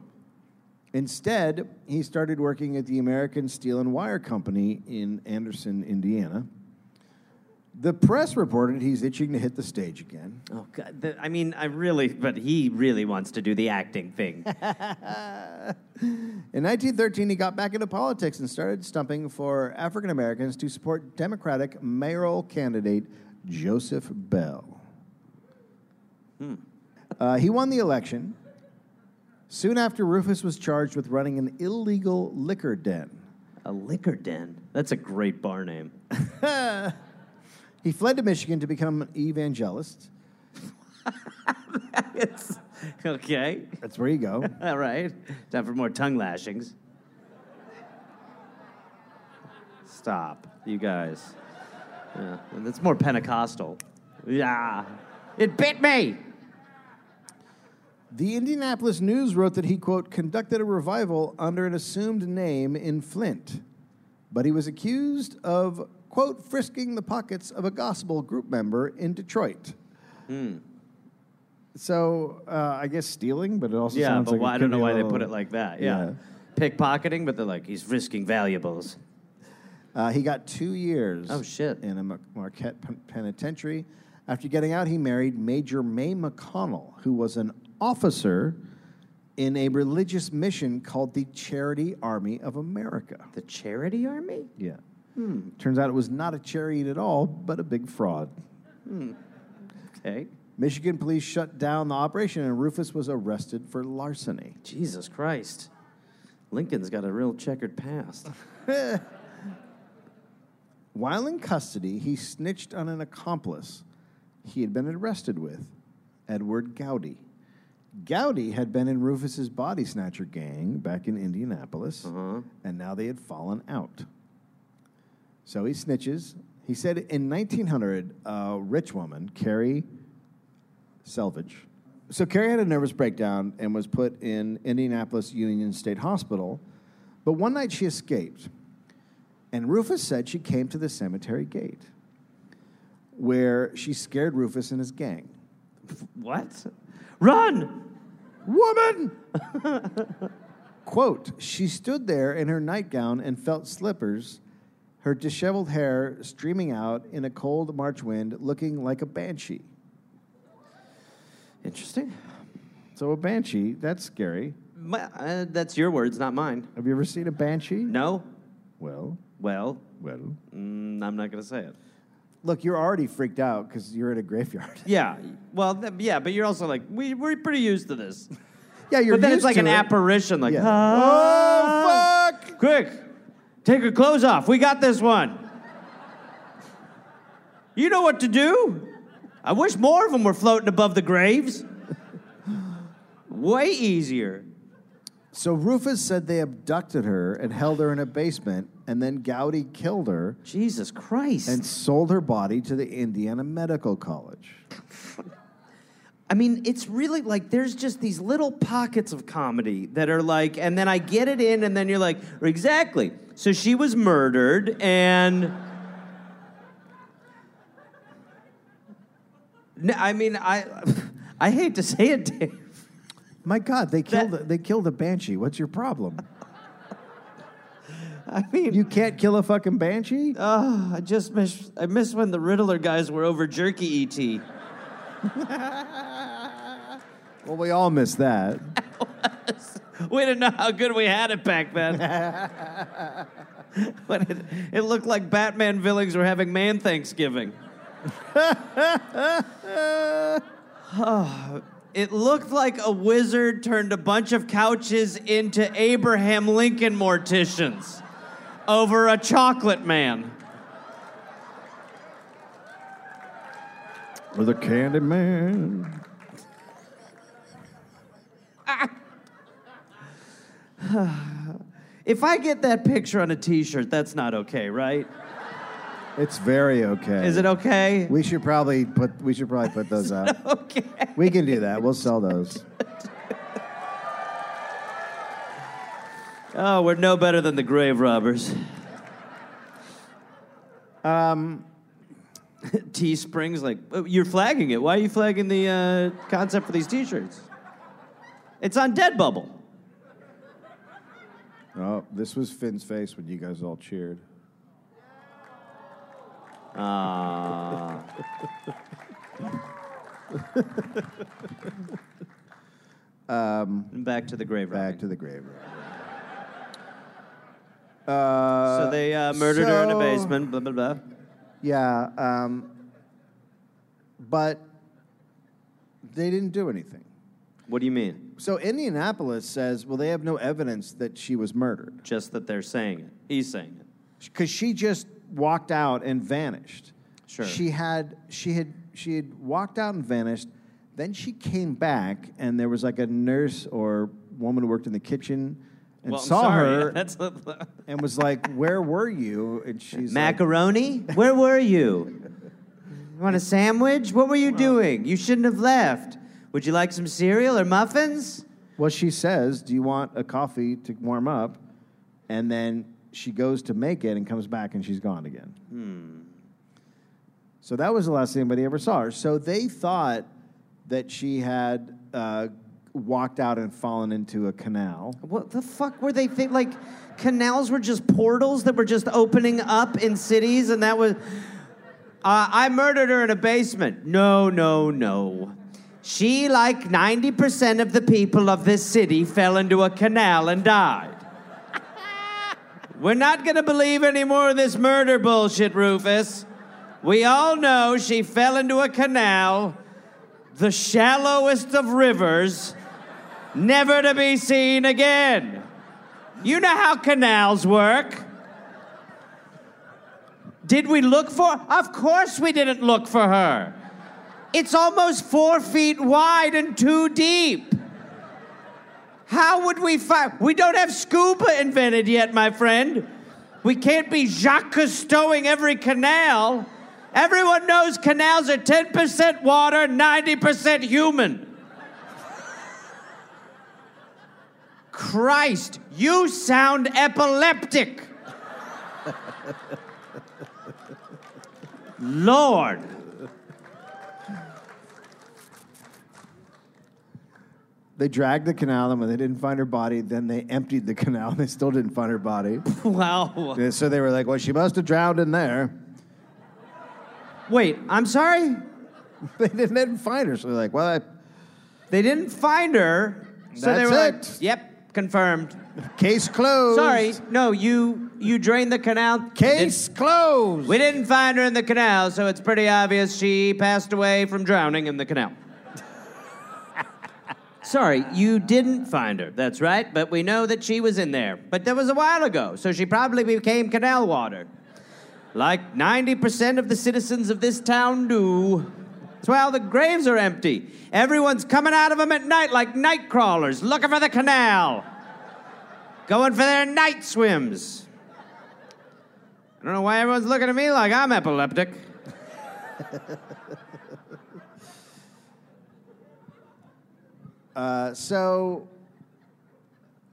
S4: Instead, he started working at the American Steel and Wire Company in Anderson, Indiana. The press reported he's itching to hit the stage again.
S2: Oh God! The- I mean, I really, but he really wants to do the acting thing. [LAUGHS]
S4: In 1913, he got back into politics and started stumping for African Americans to support Democratic mayoral candidate Joseph Bell. Uh, he won the election. Soon after, Rufus was charged with running an illegal liquor den.
S2: a liquor den. That's a great bar name. [LAUGHS]
S4: He fled to Michigan to become an evangelist. [LAUGHS]
S2: It's okay.
S4: That's where you go. [LAUGHS]
S2: All right. Time for more tongue lashings. Stop, you guys. Yeah, and it's more Pentecostal. Yeah, it bit me.
S4: The Indianapolis News wrote that he, quote, conducted a revival under an assumed name in Flint, but he was accused of, quote, frisking the pockets of a gospel group member in Detroit. So uh, I guess stealing, but it also
S2: Yeah,
S4: sounds
S2: but
S4: like
S2: why, I don't know why they put it like that. Yeah.
S4: Yeah.
S2: pickpocketing, but they're like he's risking valuables.
S4: Uh, he got two years.
S2: Oh, shit.
S4: In a Marquette penitentiary. After getting out, he married Major May McConnell, who was an officer in a religious mission called the Charity Army of America.
S2: The charity army?
S4: Yeah. Turns out it was not a chariot at all, but a big fraud.
S2: Okay.
S4: Michigan police shut down the operation, and Rufus was arrested for larceny.
S2: Jesus Christ. Lincoln's got a real checkered past. [LAUGHS]
S4: While in custody, he snitched on an accomplice he had been arrested with, Edward Gowdy. Gowdy had been in Rufus's body snatcher gang back in Indianapolis, uh-huh. and now they had fallen out. So he snitches. He said in 1900, a rich woman, Carrie Selvage. So Carrie had a nervous breakdown and was put in Indianapolis Union State Hospital, but one night she escaped. And Rufus said she came to the cemetery gate where she scared Rufus and his gang.
S2: What? Run!
S4: Woman! [LAUGHS] Quote, she stood there in her nightgown and felt slippers, her disheveled hair streaming out in a cold March wind, looking like a banshee.
S2: Interesting.
S4: So, a banshee, that's scary.
S2: My, uh, that's your words, not mine.
S4: Have you ever seen a banshee?
S2: No?
S4: Well,
S2: Well,
S4: well.
S2: mm, I'm not going to say it.
S4: Look, you're already freaked out because you're in a graveyard. [LAUGHS]
S2: Yeah. Well, th- yeah, but you're also like, we, we're pretty used to this.
S4: yeah, you're
S2: but then it's
S4: used
S2: like
S4: to
S2: an
S4: it.
S2: apparition, like,
S4: Yeah.
S2: "Ah."
S4: Oh, fuck!
S2: Quick, take her clothes off. We got this one. You know what to do. I wish more of them were floating above the graves. Way easier.
S4: So Rufus said they abducted her and held her in a basement, and then Gowdy killed her
S2: Jesus Christ.
S4: and sold her body to the Indiana Medical College. [LAUGHS]
S2: I mean, it's really like there's just these little pockets of comedy that are like, and then I get it in, and then you're like, exactly. So she was murdered, and. I mean, I, [LAUGHS] I hate to say it, Dave.
S4: My God, they killed
S2: That-
S4: they killed a banshee. What's your problem? [LAUGHS]
S2: I mean,
S4: You can't kill a fucking banshee?
S2: oh, I just miss, I miss when the Riddler guys were over Jerky ET. [LAUGHS]
S4: Well, we all miss that. [LAUGHS]
S2: We didn't know how good we had it back then. [LAUGHS] when it, it looked like Batman villains were having man Thanksgiving. Oh, [SIGHS] it looked like a wizard turned a bunch of couches into Abraham Lincoln morticians over a chocolate man.
S4: Or the Candy Man. [LAUGHS]
S2: If I get that picture on a t-shirt, that's not okay, right?
S4: It's very okay.
S2: Is it okay?
S4: We should probably put we should probably put those out. [LAUGHS]
S2: Okay.
S4: We can do that. We'll sell those.
S2: Oh, we're no better than the grave robbers. Um, [LAUGHS] Teespring's like, "Oh, you're flagging it. Why are you flagging the uh, concept for these T-shirts? It's on Dead Bubble.
S4: Oh, this was Finn's face when you guys all cheered.
S2: Ah. um, back to the grave.
S4: Back to the grave. Uh,
S2: So they uh, murdered her in a basement. Blah blah blah.
S4: Yeah, um, but they didn't do anything.
S2: What do you mean?
S4: So Indianapolis says, well, they have no evidence that she was murdered
S2: Just that they're saying it. He's saying it.
S4: because she just walked out and vanished.
S2: Sure.
S4: She had she had she had walked out and vanished. Then she came back, and there was like a nurse or woman who worked in the kitchen and
S2: well, I'm
S4: saw
S2: sorry.
S4: her [LAUGHS]
S2: That's
S4: and was like, "Where were you?" And she's like,
S2: macaroni. Where were you? [LAUGHS] You want a sandwich? What were you doing? You shouldn't have left. Would you like some cereal or muffins?
S4: Well, she says, "Do you want a coffee to warm up?" And then she goes to make it and comes back, and she's gone again. Hmm. So that was the last anybody ever saw her. So they thought that she had uh, walked out and fallen into a canal.
S2: What the fuck were they think? Like, canals were just portals that were just opening up in cities, and that was. Uh, I murdered her in a basement. No, no, no. She, like 90% of the people of this city, fell into a canal and died. [LAUGHS] We're not gonna believe any more of this murder bullshit, Rufus. We all know she fell into a canal, the shallowest of rivers, never to be seen again. You know how canals work. Did we look for? Of course we didn't look for her. It's almost four feet wide and two deep. How would we find? We don't have scuba invented yet, my friend. We can't be Jacques Cousteauing every canal. Everyone knows canals are 10% water, 90% human. Christ, you sound epileptic. [LAUGHS] Lord.
S4: They dragged the canal, and when they didn't find her body, then they emptied the canal, and they still didn't find her body. [LAUGHS]
S2: Wow.
S4: So they were like, "Well, she must have drowned in there."
S2: Wait, I'm sorry? [LAUGHS]
S4: They didn't, they didn't find her, so they're like, "Well, I,
S2: They didn't find her. So they
S4: That's
S2: were
S4: it.
S2: like, yep, confirmed.
S4: case closed."
S2: Sorry, no, you you drained the canal.
S4: Case closed.
S2: We didn't find her in the canal, so it's pretty obvious she passed away from drowning in the canal. Sorry, you didn't find her. That's right, but we know that she was in there. But that was a while ago, so she probably became canal water. Like 90% of the citizens of this town do. That's why all the graves are empty. Everyone's coming out of them at night like night crawlers, looking for the canal, going for their night swims. I don't know why everyone's looking at me like I'm epileptic. [LAUGHS]
S4: Uh, so,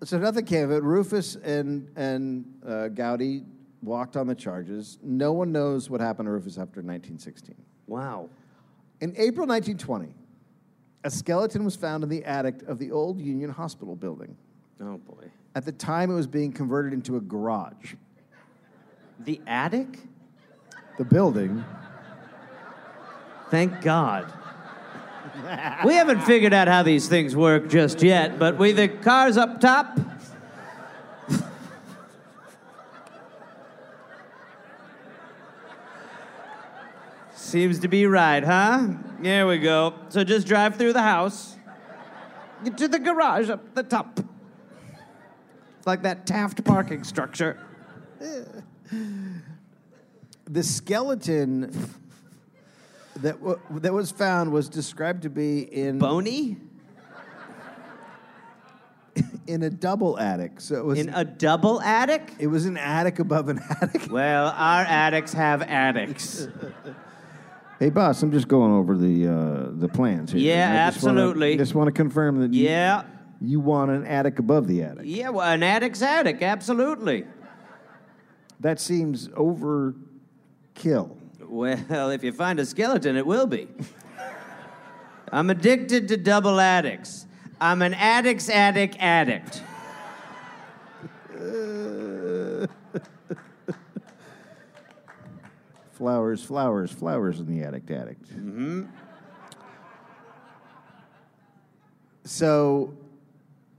S4: so nothing came of it. Rufus and and uh, Gowdy walked on the charges. No one knows what happened to Rufus after 1916.
S2: Wow.
S4: In April 1920, a skeleton was found in the attic of the old Union Hospital building.
S2: Oh boy.
S4: At the time, it was being converted into a garage.
S2: The attic?
S4: The building.
S2: Thank God. We haven't figured out how these things work just yet, but we the cars up top. Seems to be right, huh? There we go. So just drive through the house. To the garage up the top. Like that Taft parking structure.
S4: The skeleton that, w- that was found was described to be in
S2: Bony? [LAUGHS]
S4: in a double attic. So it was
S2: In a double attic?
S4: it was an attic above an attic. [LAUGHS]
S2: Well, our attics have attics. [LAUGHS]
S4: Hey, boss, I'm just going over the uh, the plans here.
S2: Yeah,
S4: I just wanna-
S2: absolutely.
S4: just want to confirm that you-
S2: Yeah.
S4: you want an attic above the attic.
S2: Yeah, well, an attic's attic, absolutely.
S4: That seems overkill.
S2: Well, if you find a skeleton, it will be. I'm addicted to double addicts. I'm an addict's addict addict.
S4: Flowers, flowers, flowers in the addict addict. Mm-hmm. So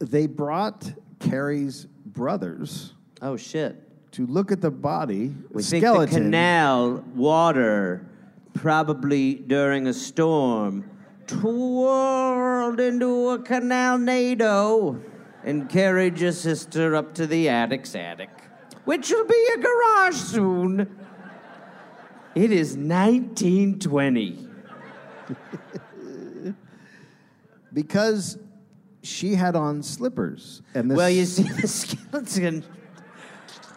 S4: they brought Carrie's brothers
S2: Oh shit.
S4: To look at the body,
S2: We
S4: skeleton.
S2: think the canal water, probably during a storm, twirled into a canal nado and carried your sister up to the attic's attic, which will be a garage soon. It is 1920.
S4: because she had on slippers. And this,
S2: Well, you see, the skeleton,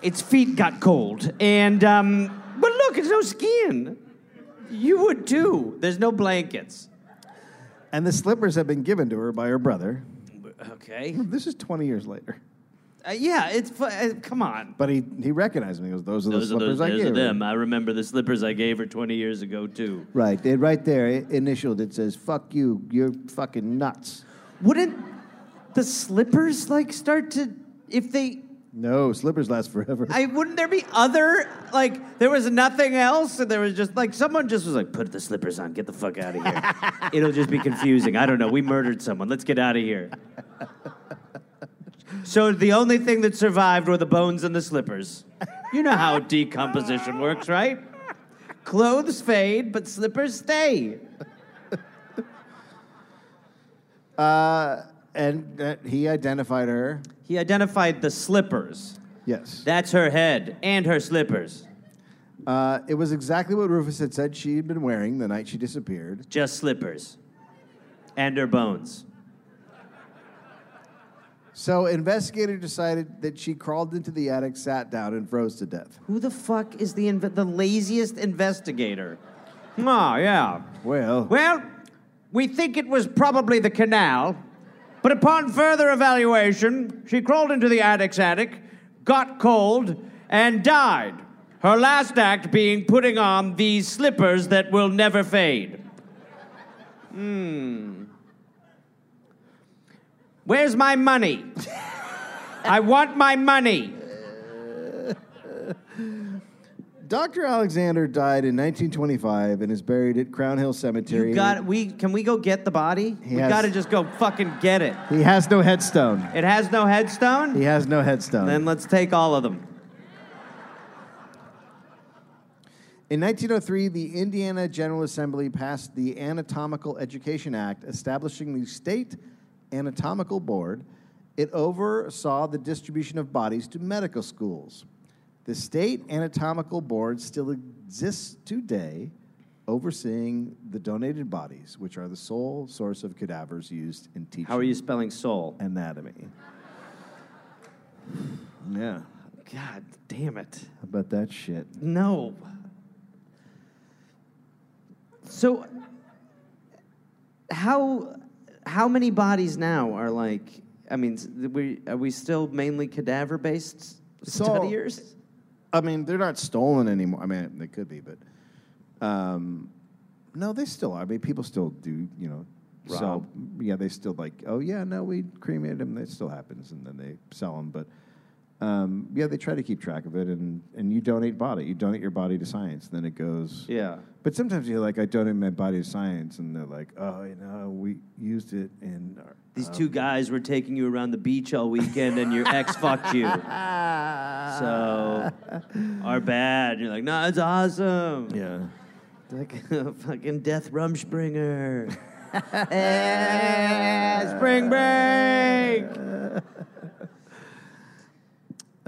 S2: its feet got cold. And, um, but look, it's no skin. You would too. There's no blankets.
S4: and the slippers have been given to her by her brother.
S2: Okay.
S4: This is 20 years later.
S2: Uh, yeah, it's fu- uh, come on.
S4: But he, he recognized me. He goes, Those are the
S2: Those are,
S4: slippers
S2: those,
S4: I
S2: those
S4: gave
S2: are
S4: her."
S2: them. I remember the slippers I gave her 20 years ago too.
S4: Right. And right there, i- initialed, it says, Fuck you. You're fucking nuts.
S2: Wouldn't the slippers like start to if they?
S4: No, slippers last forever.
S2: I wouldn't there be other like there was nothing else and there was just like someone just was like put the slippers on, get the fuck out of here. [LAUGHS] It'll just be confusing. I don't know. We murdered someone. Let's get out of here. [LAUGHS] So the only thing that survived were the bones and the slippers. You know how decomposition works, right? Clothes fade, but slippers stay.
S4: Uh, and uh, he identified her.
S2: He identified the slippers.
S4: Yes.
S2: That's her head and her slippers.
S4: Uh, it was exactly what Rufus had said she'd been wearing the night she disappeared.
S2: Just slippers. And her bones.
S4: So investigator decided that she crawled into the attic, sat down, and froze to death.
S2: Who the fuck is the inve- the laziest investigator? Oh, yeah.
S4: Well,
S2: Well, we think it was probably the canal, but upon further evaluation, she crawled into the attic's attic, got cold, and died. Her last act being putting on these slippers that will never fade. Hmm. Where's my money? [LAUGHS] I want my money.
S4: Dr. Alexander died in 1925 and is buried at Crown Hill Cemetery.
S2: You got we can we go get the body?
S4: He
S2: we
S4: has-
S2: got to just go fucking get it.
S4: He has no headstone.
S2: It has no headstone?
S4: He has no headstone.
S2: Then let's take all of them.
S4: In 1903, the Indiana General Assembly passed the Anatomical Education Act, establishing the State Anatomical Board. It oversaw the distribution of bodies to medical schools. The State Anatomical Board still exists today, overseeing the donated bodies, which are the sole source of cadavers used in teaching
S2: How are you spelling soul?
S4: anatomy. Yeah,
S2: God damn it.
S4: how about that shit?
S2: No. So how how many bodies now are like I mean we are we still mainly cadaver based
S4: So-
S2: studiers?
S4: I mean, they're not stolen anymore. I mean, they could be, but um, no, they still are. I mean, people still do, you know, sell. Yeah, they still like, oh, yeah, no, we cremated them. That still happens, and then they sell them. But um, yeah, they try to keep track of it, and, and you donate body. You donate your body to science, and then it goes.
S2: Yeah.
S4: But sometimes you're like, I donate my body to science, and they're like, oh, you know, we used it in. Our,
S2: These
S4: uh,
S2: two guys were taking you around the beach all weekend and your ex fucked you. [LAUGHS] So are bad. You're like, no, it's awesome.
S4: Yeah.
S2: Like [LAUGHS] a fucking Death Rumspringa. [LAUGHS] Eh, spring break.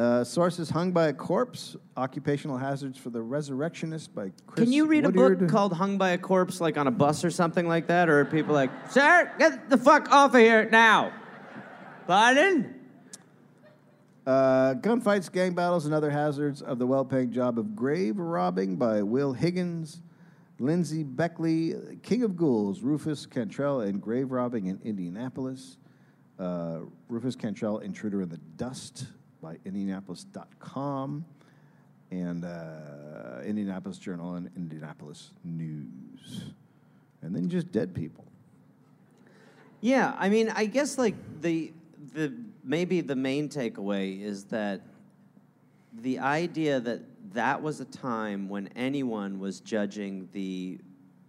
S4: Uh, sources hung by a corpse, occupational hazards for the resurrectionist by Chris
S2: Can you read a book called Hung by a Corpse, like on a bus or something like that? Or are people like, sir, get the fuck off of here now? Pardon?
S4: Uh, gunfights, gang battles, and other hazards of the well-paying job of grave robbing by Will Higgins, Lindsey Beckley, King of Ghouls, Rufus Cantrell, and grave robbing in Indianapolis. Uh, Rufus Cantrell, Intruder in the Dust by Indianapolis.com. and uh, Indianapolis Journal and Indianapolis News, and then just dead people.
S2: Yeah, I mean, I guess like the the maybe the main takeaway is that the idea that that was a time when anyone was judging the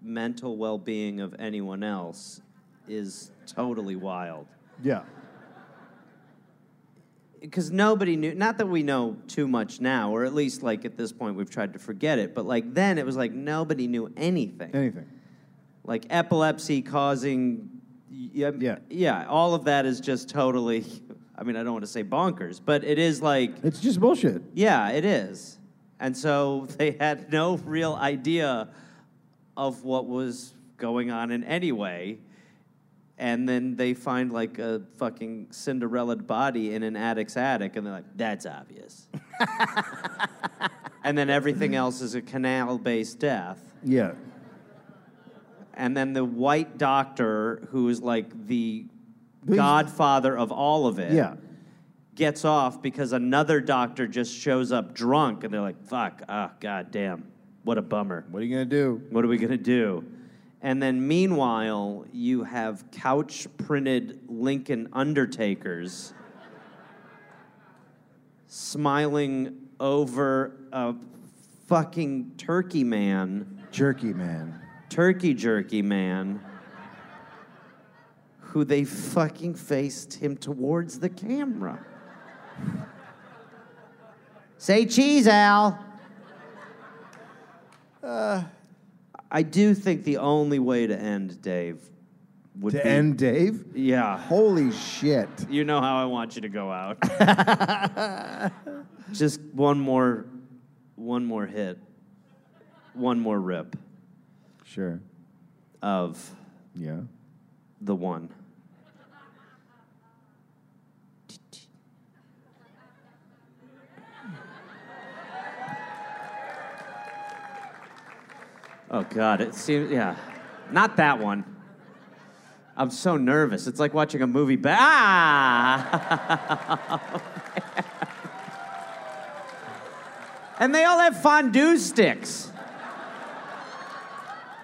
S2: mental well-being of anyone else is totally wild.
S4: Yeah.
S2: Because nobody knew not that we know too much now or at least like at this point we've tried to forget it but like then it was like nobody knew anything
S4: Anything.
S2: like epilepsy causing yeah,
S4: Yeah.
S2: yeah all of that is just totally i mean i don't want to say bonkers but it is like
S4: It's just bullshit.
S2: yeah it is and so [LAUGHS] they had no real idea of what was going on in any way and then they find like a fucking Cinderella body in an addict's attic, and they're like, "That's obvious." [LAUGHS] and then everything else is a canal-based death.
S4: Yeah.
S2: And then the white doctor, who is like the godfather of all of it,
S4: Yeah.
S2: gets off because another doctor just shows up drunk, and they're like, "Fuck! Ah, god damn! What a bummer."
S4: What are you gonna do?
S2: What are we to do? And then meanwhile, you have couch printed Lincoln Undertakers smiling over a fucking turkey man,
S4: Jerky man.
S2: turkey jerky man, who they fucking faced him towards the camera. Say cheese, Al. Uh, I do think the only way to end Dave would be
S4: To
S2: be
S4: end Dave?
S2: Yeah,
S4: Holy shit.
S2: you know how I want you to go out. [LAUGHS] Just one more, one more hit, one more rip
S4: Sure.
S2: of
S4: Yeah.
S2: the one. Oh God! It seems yeah, not that one. I'm so nervous. It's like watching a movie. Ah! [LAUGHS] and they all have fondue sticks.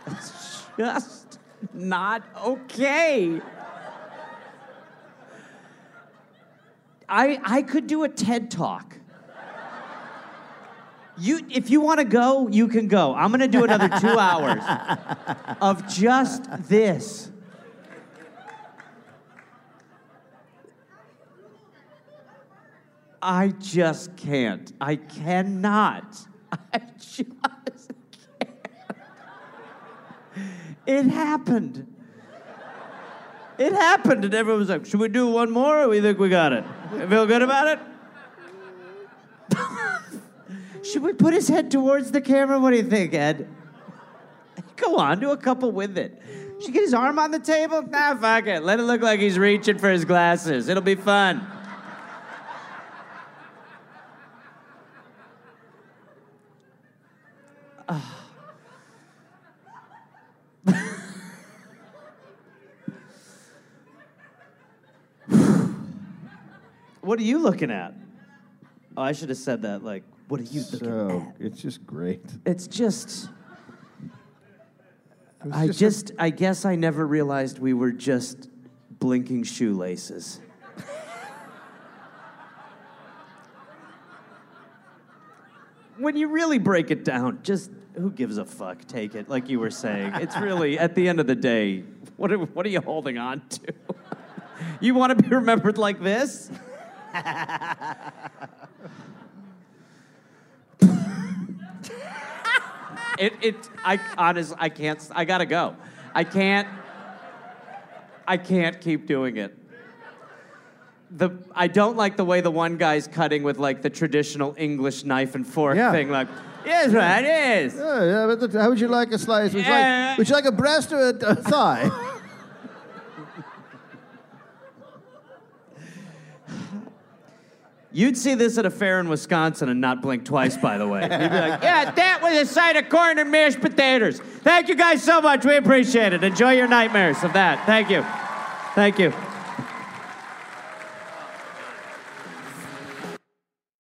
S2: It's [LAUGHS] just not okay. I I could do a TED talk. You, if you want to go, you can go. I'm going to do another two [LAUGHS] hours of just this. I just can't. I cannot. [LAUGHS] I just can't. It happened. It happened, and everyone was like, "Should we do one more, or we think we got it? Feel good about it?" Should we put his head towards the camera? What do you think, Ed? [LAUGHS] Go on, do a couple with it. Should get his arm on the table? Nah, fuck it. Let it look like he's reaching for his glasses. It'll be fun. [SIGHS] What are you looking at? Oh, I should have said that. Like, what are you looking
S4: So
S2: at?
S4: it's just great.
S2: It's just.
S4: It
S2: I
S4: a-
S2: just, I guess I never realized we were just blinking shoelaces. when you really break it down, just who gives a fuck? Take it, like you were saying. It's really, [LAUGHS] at the end of the day, what are, what are you holding on to? you want to be remembered like this? [LAUGHS] It, it, I honestly, I can't, I gotta go. I can't, I can't keep doing it. The, I don't like the way the one guy's cutting with like the traditional English knife and fork
S4: Yeah.
S2: thing, like, yes, right, yes.
S4: Yeah, yeah, but the, how would you like a slice? Would you, like, would you like a breast or a, a thigh? [LAUGHS]
S2: You'd see this at a fair in Wisconsin and not blink twice, by the way. You'd be like, [LAUGHS] yeah, that was a side of corn and mashed potatoes. Thank you guys so much. We appreciate it. Enjoy your nightmares of that. Thank you. Thank you.